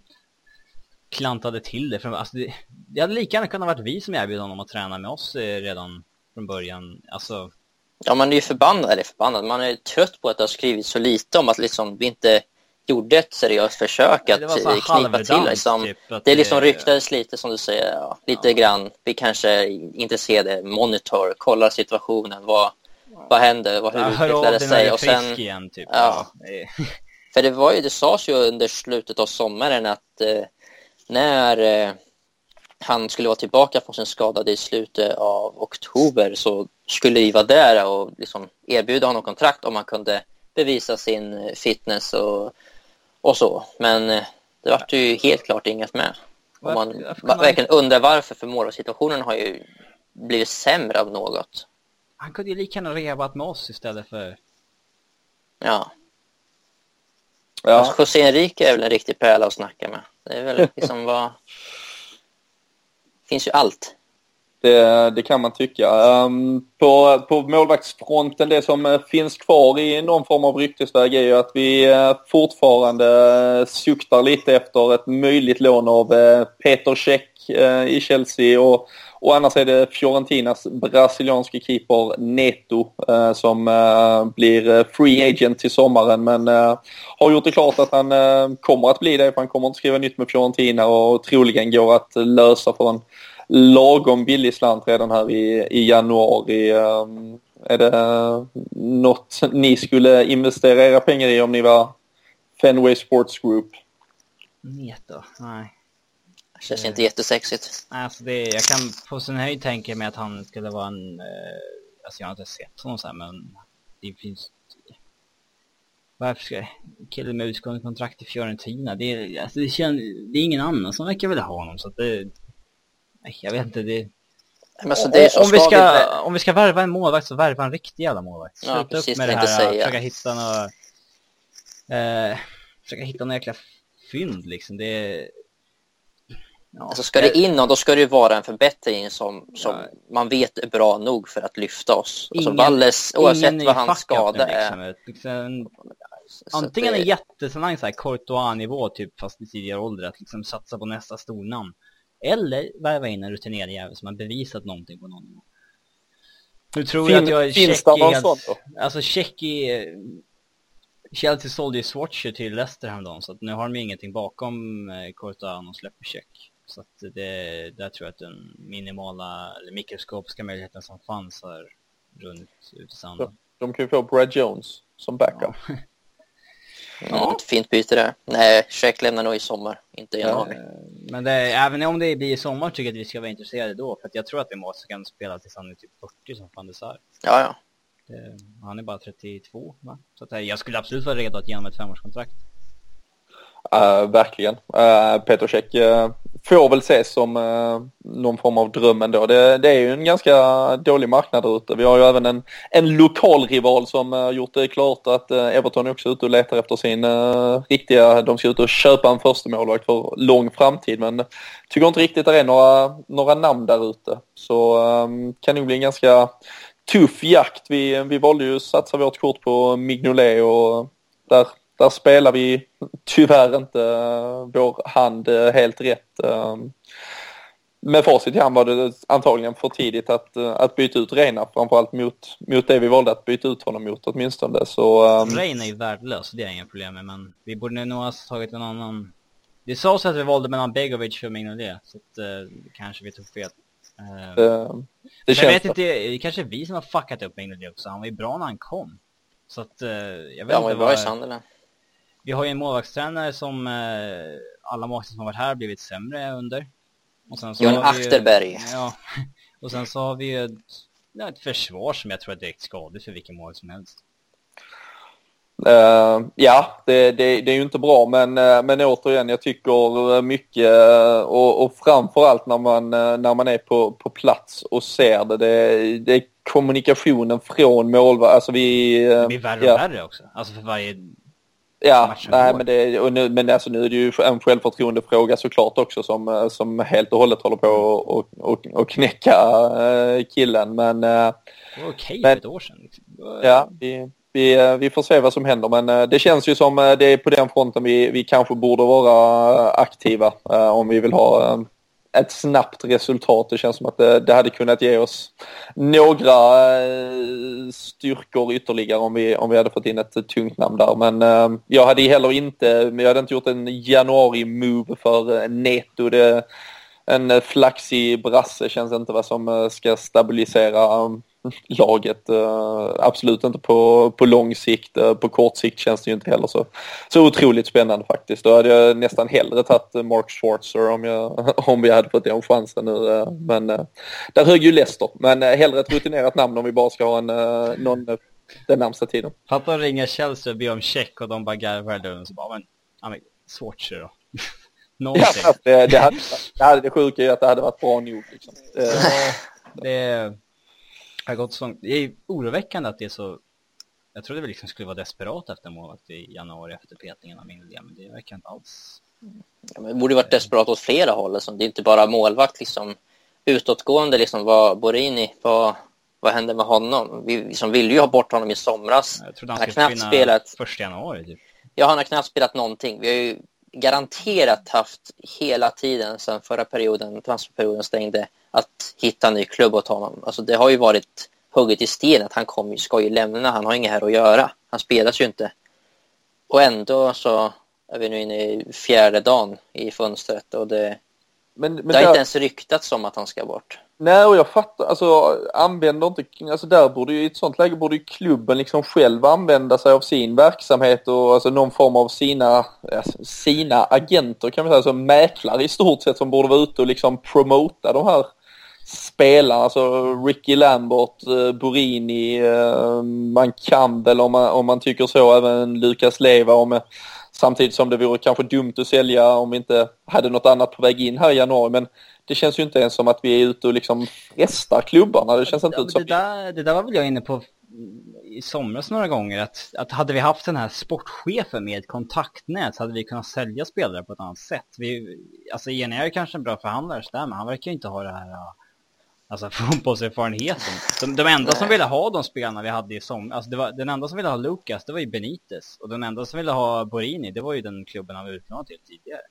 klantade till det. För, alltså, det, det hade lika gärna kunnat varit vi som erbjöd honom att träna med oss eh, redan från början. Alltså... Ja, man är ju förbannad, eller förbannad, man är trött på att det har skrivits så lite om att liksom vi inte gjorde ett seriöst försök att knipa till. Liksom. Typ, det liksom ryktades lite som du säger, ja, lite ja. grann. Vi kanske är intresserade, monitor, kollar situationen, vad, vad hände, vad, hur utvecklade det sig? Och sen, igen, typ. ja. För det var ju, det sades ju under slutet av sommaren att eh, när eh, han skulle vara tillbaka från sin skada i slutet av oktober så skulle vi vara där och liksom erbjuda honom kontrakt om han kunde bevisa sin fitness och, och så. Men eh, det var ju helt klart inget med. Och man, man verkligen undrar varför, för målvaktssituationen har ju blivit sämre av något. Han kunde ju lika gärna revat med oss istället för... Ja. ja. Alltså, José Enrique är väl en riktig pärla att snacka med. Det är väl liksom vad... finns ju allt. Det, det, kan man tycka. Um, på, på målvaktsfronten, det som eh, finns kvar i någon form av ryktesväg är ju att vi uh, fortfarande uh, suktar lite efter ett möjligt lån av uh, Peter Käck i Chelsea och och annars är det Fiorentinas brasilianske keeper Neto som blir free agent till sommaren men har gjort det klart att han kommer att bli det för han kommer inte skriva nytt med Fiorentina och troligen går att lösa för en lagom billig slant redan här i, i januari. Eh, är det något ni skulle investera era pengar i om ni var Fenway Sports Group? Neto? Nej. Det känns inte jättesexigt. Alltså det, jag kan på sin höjd tänka mig att han skulle vara en... Eh, alltså jag har inte sett honom så här, men det finns... Varför ska killen med utgående kontrakt i Fiorentina? Det alltså det, känns, det är ingen annan som verkar vilja ha honom så att det... Nej, jag vet inte, det... Alltså det om, vi ska, om vi ska värva en målvakt så värva en riktig jävla målvakt. Sluta ja, precis, upp med det här, säga. försöka hitta några... Eh, försöka hitta några jäkla fynd liksom. Det Ja. Alltså ska det in då ska det ju vara en förbättring som, som ja. man vet är bra nog för att lyfta oss. Alltså ingen, alltså Valles, oavsett vad hans skada är. Liksom, antingen det... en jättetalang såhär Courtois-nivå typ fast i tidigare ålder att liksom satsa på nästa stornamn. Eller värva in en rutinerad jävel som har bevisat någonting på någon nivå. Nu tror fin, jag att jag är check i helt... Sånt då? Alltså check i... Chelsea sålde ju Swatcher till Leicester häromdagen så att nu har de ingenting bakom eh, och släpper check. Så att det, där tror jag att den minimala, eller mikroskopiska möjligheten som fanns har runnit ut i sanden. De, de kan ju få Brad Jones som backup. Ja. Ja, ett fint byte där. Nej, Check lämnar nog i sommar, inte i januari. Ja, men det, även om det blir i sommar tycker jag att vi ska vara intresserade då. För att jag tror att vi måste kan spela tills han är typ 40 som fan Ja, ja. Det, han är bara 32, va? Så att jag skulle absolut vara redo att ge honom ett femårskontrakt. Uh, verkligen. Uh, Peter Cech uh, får väl ses som eh, någon form av dröm ändå. Det, det är ju en ganska dålig marknad där ute. Vi har ju även en, en lokal rival som eh, gjort det klart att eh, Everton är också ute och letar efter sin eh, riktiga, de ska ut och köpa en första målvakt för lång framtid men tycker inte riktigt det är några, några namn där ute. Så um, kan nog bli en ganska tuff jakt. Vi, vi valde ju att satsa vårt kort på Mignolet och där där spelar vi tyvärr inte uh, vår hand uh, helt rätt. Uh, med facit i hand var det antagligen för tidigt att, att byta ut Reina, framförallt mot, mot det vi valde att byta ut honom mot åtminstone. Så, um... Reina är ju värdelös, det är inga problem med, men vi borde nog ha tagit en annan... Det sades att vi valde mellan Begovic och Mignolet, så att, uh, kanske vi tog fel. Uh, det, det känns jag vet inte, det kanske är vi som har fuckat upp Mignolet också, han var ju bra när han kom. Så att, uh, jag vet ja, inte var bra i Sunderland. Vi har ju en målvaktstränare som eh, alla målvakter som har varit här blivit sämre under. Och sen så John Achterberg. Ja, och sen så har vi ju ett, ja, ett försvar som jag tror är direkt skadligt för vilken mål som helst. Uh, ja, det, det, det, är ju inte bra men, uh, men återigen jag tycker mycket uh, och, och framförallt när man, när man är på, på plats och ser det, det, det är kommunikationen från målvakt. Alltså vi... det blir värre och ja. värre också. Alltså för varje Ja, nej, men, det, och nu, men alltså, nu är det ju en självförtroendefråga såklart också som, eh, som helt och hållet håller på och, och, och knäcka äh, killen. Men, äh, det var okej för ett år sedan. Liksom. Ja, vi, vi, vi får se vad som händer men det känns ju som det är på den fronten vi, vi kanske borde vara aktiva om vi vill ha ett snabbt resultat. Det känns som att det, det hade kunnat ge oss några eh, styrkor ytterligare om vi, om vi hade fått in ett tungt namn där. Men eh, jag hade heller inte, jag hade inte gjort en januari-move för eh, Neto. Det, en flaxig brasse känns inte vad som eh, ska stabilisera laget. Uh, absolut inte på, på lång sikt. Uh, på kort sikt känns det ju inte heller så, så otroligt spännande faktiskt. Då hade jag nästan hellre tagit Mark Schwarzer om, jag, om vi hade fått den chansen nu. Men där högg ju Leicester. Men hellre ett rutinerat namn om vi bara ska ha en, någon den närmsta tiden. Att ringa Chelsea och be om check och de bara garvar där och så bara, men, ja men Schwarzer då. Någonting. Ja, det, det, hade, det, hade, det sjuka är att det hade varit bra nog. Liksom. det, har gått så Det är oroväckande att det är så... Jag trodde vi liksom skulle vara desperat efter målvakt i januari efter petningen av min idé, men det verkar inte alls. Ja, men det borde varit desperat åt flera håll. Liksom. Det är inte bara målvakt liksom utåtgående liksom vad Borini, vad, vad hände med honom? Vi liksom ville ju ha bort honom i somras. Jag trodde han, han skulle knappt spelat första januari typ. Ja, han har knappt spelat någonting. Vi har ju garanterat haft hela tiden sedan förra perioden, transferperioden stängde, att hitta en ny klubb åt honom. Alltså det har ju varit hugget i sten att han kommer, ska ju lämna, han har inget här att göra. Han spelas ju inte. Och ändå så är vi nu inne i fjärde dagen i fönstret och det, men, men det har där... inte ens ryktats om att han ska bort. Nej, och jag fattar, alltså använder inte, alltså där borde ju i ett sånt läge borde ju klubben liksom själv använda sig av sin verksamhet och alltså någon form av sina, alltså, sina agenter kan man säga, alltså mäklare i stort sett som borde vara ute och liksom promota de här spelarna, alltså Ricky Lambert, eh, Borini, man kan väl om man, om man tycker så, även Lukas Leva om Samtidigt som det vore kanske dumt att sälja om vi inte hade något annat på väg in här i januari. Men det känns ju inte ens som att vi är ute och liksom frestar klubbarna. Det känns inte ut som... Det där, det där var väl jag inne på i somras några gånger. Att, att hade vi haft den här sportchefen med ett kontaktnät så hade vi kunnat sälja spelare på ett annat sätt. Vi, alltså Jenny är kanske en bra förhandlare där, men han verkar ju inte ha det här alltså fotbollserfarenheten. De, de enda som ville ha de spelarna vi hade i somras, alltså det var, den enda som ville ha Lucas, det var ju Benitez. Och den enda som ville ha Borini, det var ju den klubben han var utlånad till tidigare.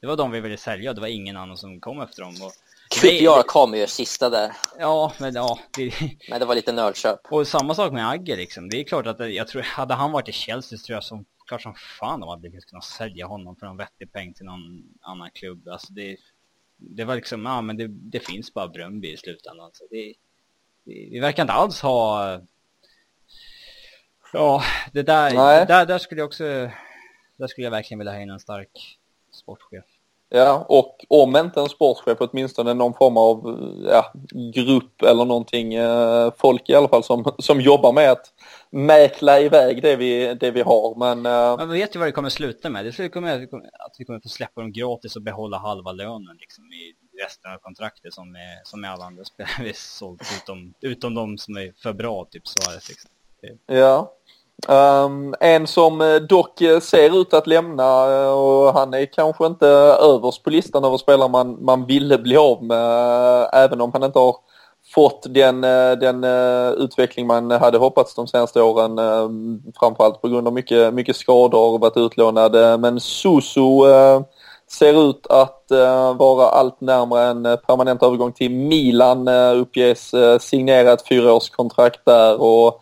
Det var de vi ville sälja, det var ingen annan som kom efter dem. Och QPR kom ju sista där. Ja, men ja. Det... Men det var lite nödköp. Och samma sak med Agge liksom. Det är klart att jag tror, hade han varit i Chelsea tror jag som, klart som fan de hade kunnat sälja honom för en vettig peng till någon annan klubb. Alltså det, det var liksom, ja men det, det finns bara Bröndby i slutändan. Så det, det, vi verkar inte alls ha... Ja, det där, där, där skulle jag också... Där skulle jag verkligen vilja ha in en stark sportchef. Ja, och om inte en sportchef, åtminstone någon form av ja, grupp eller någonting, eh, folk i alla fall som, som jobbar med att mäkla iväg det vi, det vi har. Men, uh... Man vet ju vad det kommer sluta med. Det slutar med att vi, kommer, få släppa dem gratis och behålla halva lönen liksom, i resten av kontraktet som med, som med alla andra spelare vi sålt utom, utom de som är för bra, typ Suarez. Liksom. Ja. Um, en som eh, dock eh, ser ut att lämna eh, och han är kanske inte överst på listan över spelare man, man ville bli av med även om han inte har fått den, den utveckling man hade hoppats de senaste åren. Ehm, framförallt på grund av mycket, mycket skador och varit utlånad. Men Susu ser ut att vara allt närmare en permanent övergång till Milan. uppges signera ett fyraårskontrakt där och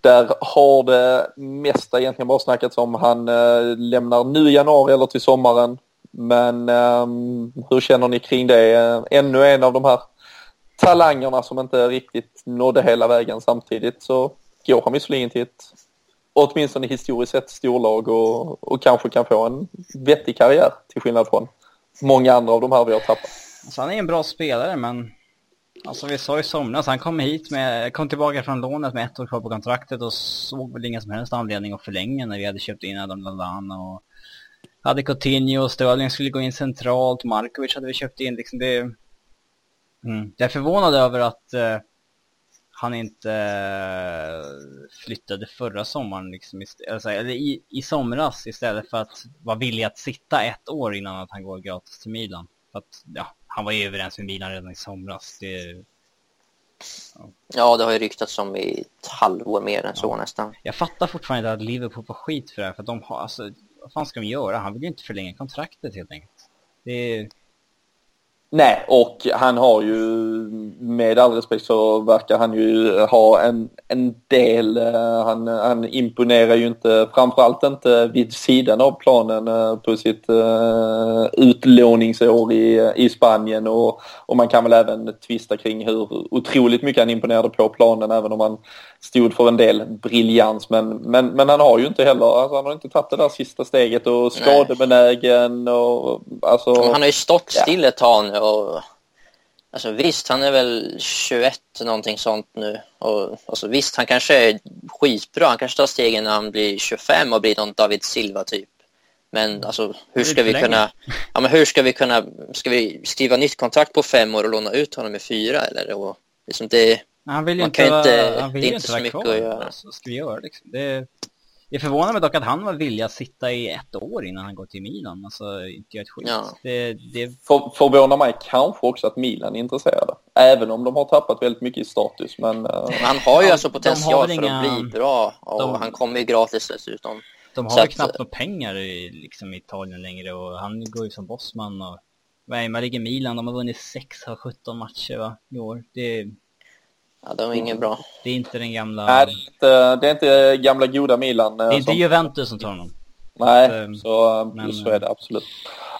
där har det mesta egentligen bara snackats om han eh, lämnar nu i januari eller till sommaren. Men eh, hur känner ni kring det? Ännu en av de här talangerna som inte riktigt nådde hela vägen samtidigt så går han visserligen till ett åtminstone historiskt sett storlag och, och kanske kan få en vettig karriär till skillnad från många andra av de här vi har tappat. Alltså han är en bra spelare men alltså vi sa i somras, han kom hit med, kom tillbaka från lånet med ett år kvar på kontraktet och såg väl ingen som helst anledning att förlänga när vi hade köpt in Adam Lallana och hade Coutinho och Sterling skulle gå in centralt, Markovic hade vi köpt in liksom det Mm. Jag är förvånad över att uh, han inte uh, flyttade förra sommaren, liksom, alltså, eller i, i somras istället för att vara villig att sitta ett år innan att han går gratis till Milan. För att, ja, han var ju överens med Milan redan i somras. Det, ja. ja, det har ju ryktats om i ett halvår mer än så nästan. Jag fattar fortfarande att Liverpool får skit för det här, för de har, alltså, vad fan ska de göra? Han vill ju inte förlänga kontraktet helt enkelt. Det är Nej, och han har ju med all respekt så verkar han ju ha en, en del, uh, han, han imponerar ju inte, framförallt inte vid sidan av planen uh, på sitt uh, utlåningsår i, i Spanien. Och, och man kan väl även tvista kring hur otroligt mycket han imponerade på planen även om han stod för en del briljans. Men, men, men han har ju inte heller, alltså, han har inte tagit det där sista steget och skadebenägen och alltså. Han har ju stått still ett tag nu och alltså visst han är väl 21 någonting sånt nu och alltså, visst han kanske är skitbra, han kanske tar stegen när han blir 25 och blir någon David Silva typ. Men alltså hur ska vi kunna, ja men hur ska vi kunna, ska vi skriva nytt kontrakt på fem år och låna ut honom i fyra eller? Och liksom det, han vill ju inte, inte, han vill det är inte så mycket kvar. att göra. Alltså, ska vi göra liksom. Det, det förvånar mig dock att han var villig att sitta i ett år innan han går till Milan. Alltså inte göra ett skit. Ja. Det, det... För, förvånar mig kanske också att Milan är intresserade. Även om de har tappat väldigt mycket i status. Men, uh... Han har ju alltså potential för inga... att bli bra. Och de... han kommer ju gratis dessutom. De har ju knappt att... några pengar i liksom, Italien längre och han går ju som bossman. Och... Man ligger Milan, de har vunnit 6 av 17 matcher va, i år. Det Ja, de är ingen bra. Det är inte den gamla... Nej, det är inte, det är inte gamla goda Milan. Det är inte som... Juventus som tar honom. Nej, så, så, men... så är det absolut.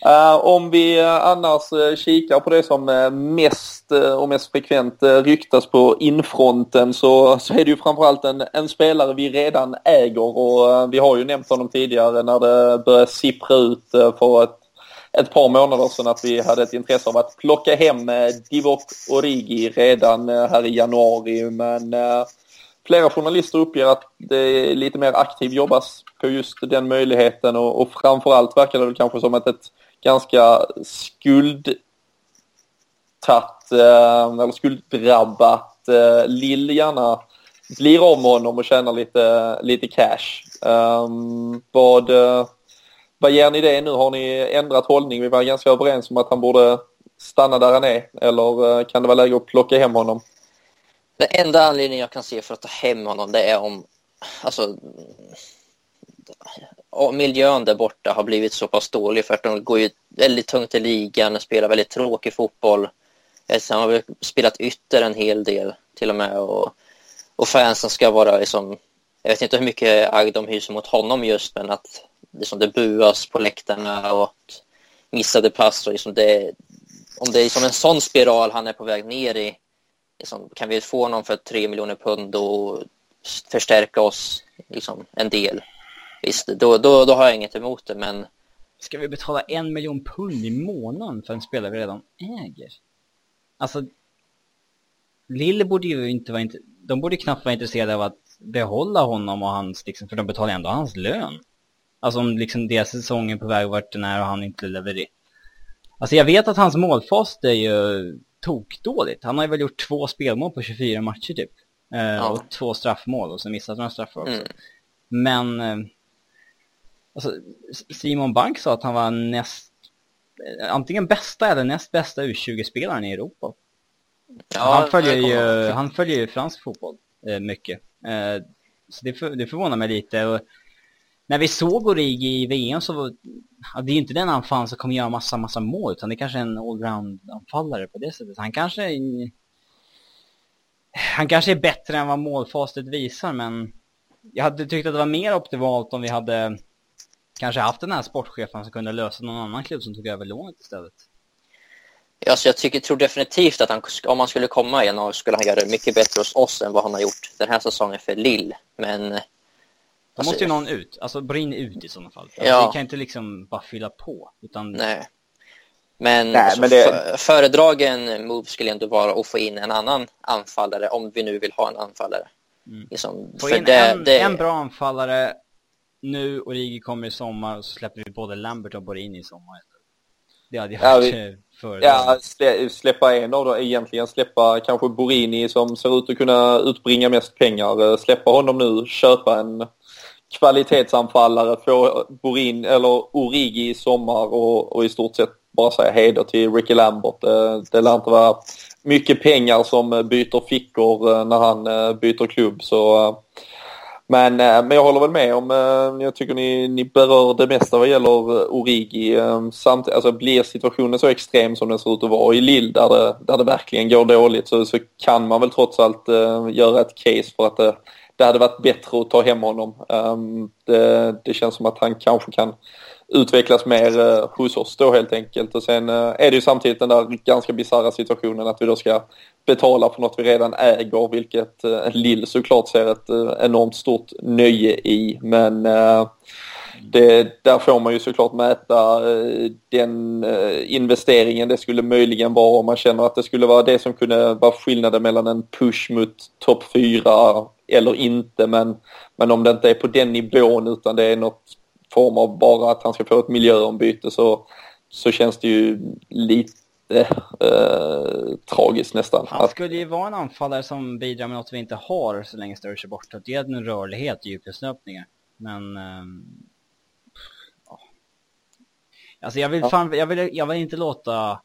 Uh, om vi annars uh, kikar på det som uh, mest och mest frekvent ryktas på infronten så, så är det ju framförallt en, en spelare vi redan äger och vi har ju nämnt honom tidigare när det började sippra ut för ett ett par månader sedan att vi hade ett intresse av att plocka hem eh, Divock Origi redan eh, här i januari. Men eh, flera journalister uppger att det är lite mer aktivt jobbas på just den möjligheten och, och framförallt verkar det väl kanske som att ett ganska skuldtatt eller skulddrabbat Lill gärna blir av med honom och tjänar lite, lite cash. Um, vad, vad ger ni det nu? Har ni ändrat hållning? Vi var ganska överens om att han borde stanna där han är. Eller eh, kan det vara läge att plocka hem honom? Den enda anledningen jag kan se för att ta hem honom det är om alltså, miljön där borta har blivit så pass dålig för att de går ju väldigt tungt i ligan och spelar väldigt tråkig fotboll. Alltså, Sen har vi spelat ytter en hel del till och med och, och fansen ska vara liksom, jag vet inte hur mycket agg de hyser mot honom just men att liksom det buas på läktarna och missade pass. Och liksom det, om det är liksom en sån spiral han är på väg ner i, liksom, kan vi få någon för 3 miljoner pund och förstärka oss liksom, en del, visst, då, då, då har jag inget emot det. Men ska vi betala en miljon pund i månaden för en spelare vi redan äger? Alltså, Lille borde ju inte vara inte, de borde knappt vara intresserade av att behålla honom och hans, liksom, för de betalar ändå hans lön. Alltså om liksom deras säsongen på väg vart den är och han inte levererar. Alltså jag vet att hans målfast är ju tokdåligt. Han har ju väl gjort två spelmål på 24 matcher typ. Eh, ja. Och två straffmål och så missat några straffar också. Mm. Men eh, alltså, Simon Bank sa att han var näst eh, antingen bästa eller näst bästa U20-spelaren i Europa. Ja, han, följer ju, han följer ju fransk fotboll eh, mycket. Så det, för, det förvånar mig lite. Och när vi såg Origi i VM så var det är inte den anfallaren som kommer göra massa, massa mål utan det är kanske en allround-anfallare på det sättet. Han kanske han kanske är bättre än vad målfastet visar men jag hade tyckt att det var mer optimalt om vi hade kanske haft den här sportchefen som kunde lösa någon annan klubb som tog över lånet istället. Ja, så jag tycker, tror definitivt att han, om han skulle komma igen skulle han göra det mycket bättre hos oss än vad han har gjort den här säsongen för Lill. Men... Då alltså, måste ju någon ut, alltså brinn ut i sådana fall. Alltså, ja. Vi kan inte liksom bara fylla på, utan... Nej. Men, Nej, alltså, men det... föredragen move skulle ändå vara att få in en annan anfallare om vi nu vill ha en anfallare. Mm. Liksom, få in det, en, det... en bra anfallare nu, och Rigi kommer i sommar och så släpper vi både Lambert och Borini i sommar. Det hade jag ja, vi... Ja, släppa en av dem, egentligen släppa kanske Borini som ser ut att kunna utbringa mest pengar. Eh, släppa honom nu, köpa en kvalitetsanfallare, få Borin, eller Origi i sommar och, och i stort sett bara säga heder till Ricky Lambert. Det, det lär inte vara mycket pengar som eh, byter fickor eh, när han byter klubb så men, men jag håller väl med om, jag tycker ni, ni berör det mesta vad gäller Origi. Samt, alltså blir situationen så extrem som den ser ut att vara i Lill där det, där det verkligen går dåligt så, så kan man väl trots allt göra ett case för att det, det hade varit bättre att ta hem honom. Ehm, det, det känns som att han kanske kan utvecklas mer eh, hos oss då helt enkelt. Och sen eh, är det ju samtidigt den där ganska bisarra situationen att vi då ska betala för något vi redan äger, vilket eh, Lill såklart ser ett enormt stort nöje i. Men det, där får man ju såklart mäta den investeringen det skulle möjligen vara om man känner att det skulle vara det som kunde vara skillnaden mellan en push mot topp 4 eller inte. Men, men om det inte är på den nivån utan det är något form av bara att han ska få ett miljöombyte så, så känns det ju lite eh, tragiskt nästan. Han skulle ju vara en anfallare som bidrar med något vi inte har så länge Sturridge är borta. Det är en rörlighet i djupledslöpningar. Men... Eh, ja. Alltså jag vill fan, jag vill, jag vill inte låta...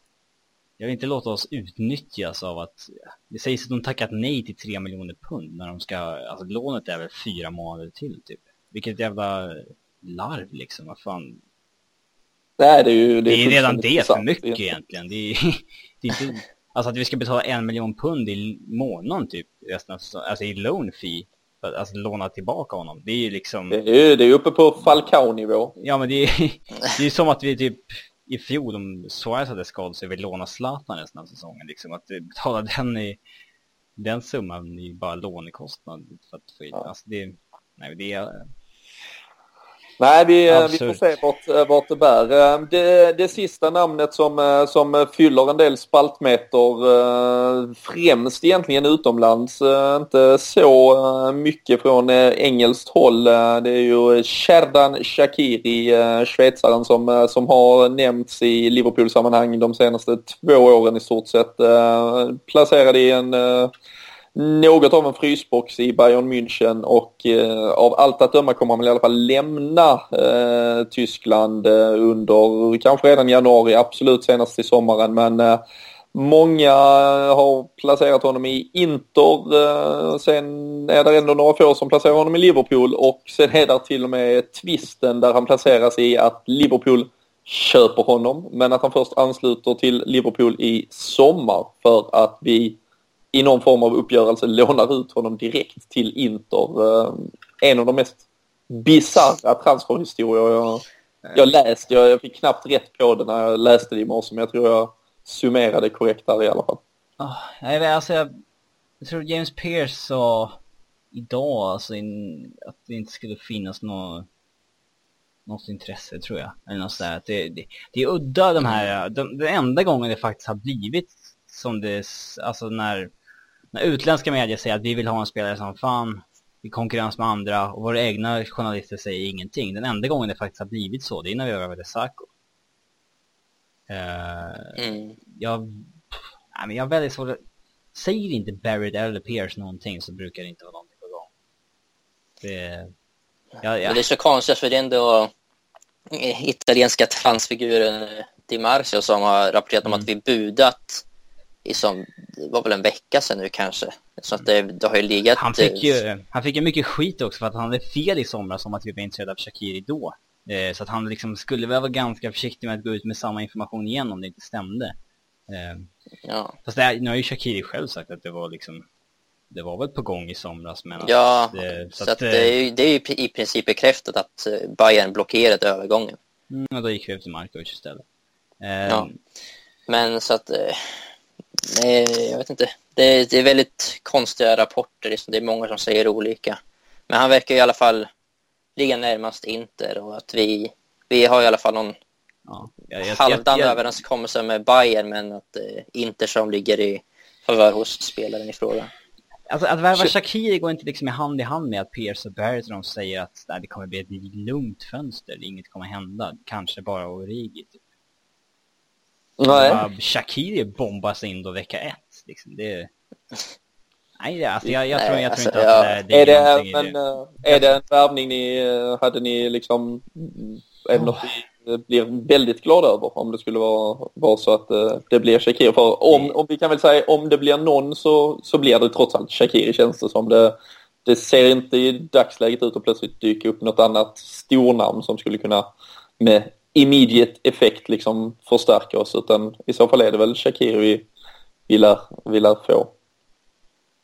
Jag vill inte låta oss utnyttjas av att... Det sägs att de tackat nej till 3 miljoner pund när de ska... Alltså lånet är väl fyra månader till typ. Vilket jävla larv liksom, vad fan. Nej, det är ju... Det är, det är redan det för mycket egentligen. Det är, det är inte, alltså att vi ska betala en miljon pund i månaden typ, resten av, alltså i loan fee. För att alltså, låna tillbaka honom. Det är ju liksom... Det är ju det är uppe på Falcao-nivå. Ja, men det är, det är som att vi typ i fjol, om Suarez hade skadat sig, vill låna Zlatan resten av säsongen. Liksom att betala den i den summan i bara lånekostnad. För att få, ja. alltså det, nej, det är Nej, vi, vi får se vart, eh, vart det bär. Eh, det, det sista namnet som, eh, som fyller en del spaltmeter, främst egentligen utomlands, inte så mycket från engelskt håll. Det är ju Sherdan Shakiri, schweizaren som, som har nämnts i Liverpool-sammanhang de senaste två åren i stort sett. Placerad i en något av en frysbox i Bayern München och eh, av allt att döma kommer han i alla fall lämna eh, Tyskland eh, under kanske redan januari, absolut senast i sommaren. Men eh, Många har placerat honom i Inter, eh, sen är det ändå några få som placerar honom i Liverpool och sen är det till och med tvisten där han placeras i att Liverpool köper honom men att han först ansluter till Liverpool i sommar för att vi i någon form av uppgörelse lånar ut honom direkt till Inter. Eh, en av de mest bisarra transferhistorier jag, jag läst. Jag, jag fick knappt rätt på det när jag läste det i morse, men jag tror jag summerade korrekt där i alla fall. Oh, nej, alltså jag, jag tror James Pierce sa idag alltså in, att det inte skulle finnas något något intresse tror jag. Eller något sådär. Det, det, det är udda de här, de, den enda gången det faktiskt har blivit som det, alltså när, när utländska medier säger att vi vill ha en spelare som fan i konkurrens med andra och våra egna journalister säger ingenting. Den enda gången det faktiskt har blivit så, det är när vi övervägde Sako. Uh, mm. Jag, nej, men jag har väldigt svårt att, säger inte Barrett eller Pierce någonting så brukar det inte vara någonting på gång. Det, ja, ja. det är så konstigt för det är ändå italienska transfiguren Di Marcio som har rapporterat om mm. att vi budat som, det var väl en vecka sedan nu kanske. Så att det, det har ju legat... Han fick ju, han fick ju mycket skit också för att han hade fel i somras om att vi var intresserade av Shakiri då. Eh, så att han liksom skulle väl vara ganska försiktig med att gå ut med samma information igen om det inte stämde. Eh, ja. Fast det, nu har ju Shakiri själv sagt att det var liksom det var väl på gång i somras men Ja, det, så, så att, att, det, är ju, det är ju i princip bekräftat att eh, Bayern blockerade övergången. Mm, och då gick vi ut till Markovic istället. Eh, ja. Men så att eh, jag vet inte. Det, det, är väldigt konstiga rapporter. Liksom. Det är många som säger olika. Men han verkar i alla fall ligga närmast Inter och att vi, vi har i alla fall någon ja, jag, jag, halvdan jag, överenskommelse med Bayern men att eh, Inter som ligger i favör hos spelaren i fråga. Alltså att värva Shakiri går inte liksom i hand i hand med att Pierce och de säger att nej, det kommer bli ett lugnt fönster, inget kommer hända, kanske bara Origi. Typ. Nej. Shakiri bombas in då vecka ett. Liksom. Det... Nej, alltså, jag, jag, tror, jag alltså, tror inte att det, det är, är det, men, uh, är det en värvning ni, uh, hade ni liksom, det något ni blir väldigt glada över om det skulle vara, vara så att det blir Shakiri? För om, om vi kan väl säga om det blir någon så, så blir det trots allt Shakiri känns det som. Det, det ser inte i dagsläget ut att plötsligt dyka upp något annat stornamn som skulle kunna med immediate effekt liksom förstärka oss utan i så fall är det väl Shakiri vi, vi, lär, vi lär få.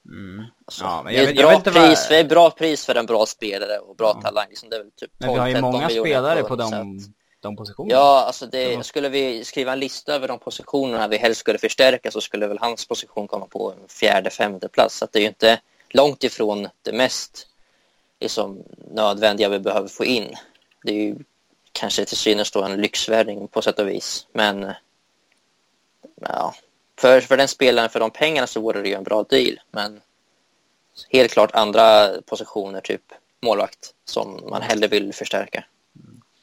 Mm. Alltså, ja, men jag, det, är bra pris, vad... det är bra pris för en bra spelare och bra ja. talang. Liksom, det är väl typ 12, men vi har ju många spelare på de, de positionerna. Ja, alltså det, skulle vi skriva en lista över de positionerna vi helst skulle förstärka så skulle väl hans position komma på en fjärde, femte plats. Så att det är ju inte långt ifrån det mest liksom, nödvändiga vi behöver få in. Det är ju kanske till synes då en lyxvärvning på sätt och vis. Men ja, för, för den spelaren, för de pengarna så vore det ju en bra deal. Men helt klart andra positioner, typ målvakt, som man hellre vill förstärka.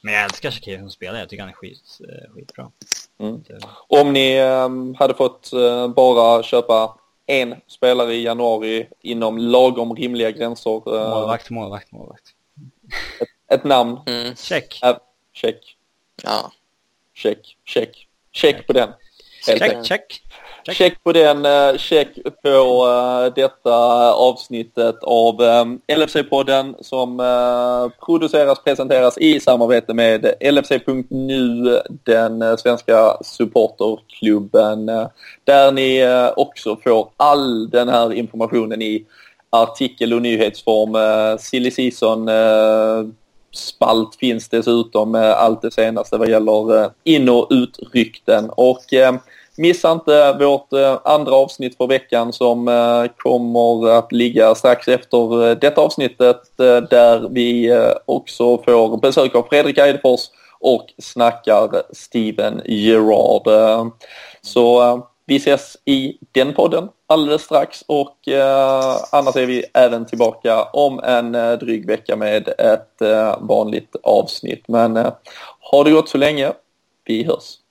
Men jag älskar Shakir som spelare, jag tycker han är skit, eh, skitbra. Mm. Om ni um, hade fått uh, bara köpa en spelare i januari inom lagom rimliga gränser. Uh, målvakt, målvakt, målvakt. Ett, ett namn. Mm. Check. Uh, check. Ja. Check, check. Check på den. Check, check. Check. check på den, uh, check på uh, detta avsnittet av um, LFC-podden som produceras, presenteras i samarbete med LFC.nu, den svenska supporterklubben, där ni också får all den här informationen i artikel och nyhetsform. Silly season spalt finns dessutom med allt det senaste vad gäller eh, in och utrykten. Och eh, Missa inte vårt eh, andra avsnitt för veckan som kommer att ligga strax efter detta avsnittet där vi också får besök av Fredrik Eidefors och snackar Steven Gerard. Så vi ses i den podden alldeles strax och eh, annars är vi även tillbaka om en eh, dryg vecka med ett eh, vanligt avsnitt. Men ha det gott så länge. Vi hörs.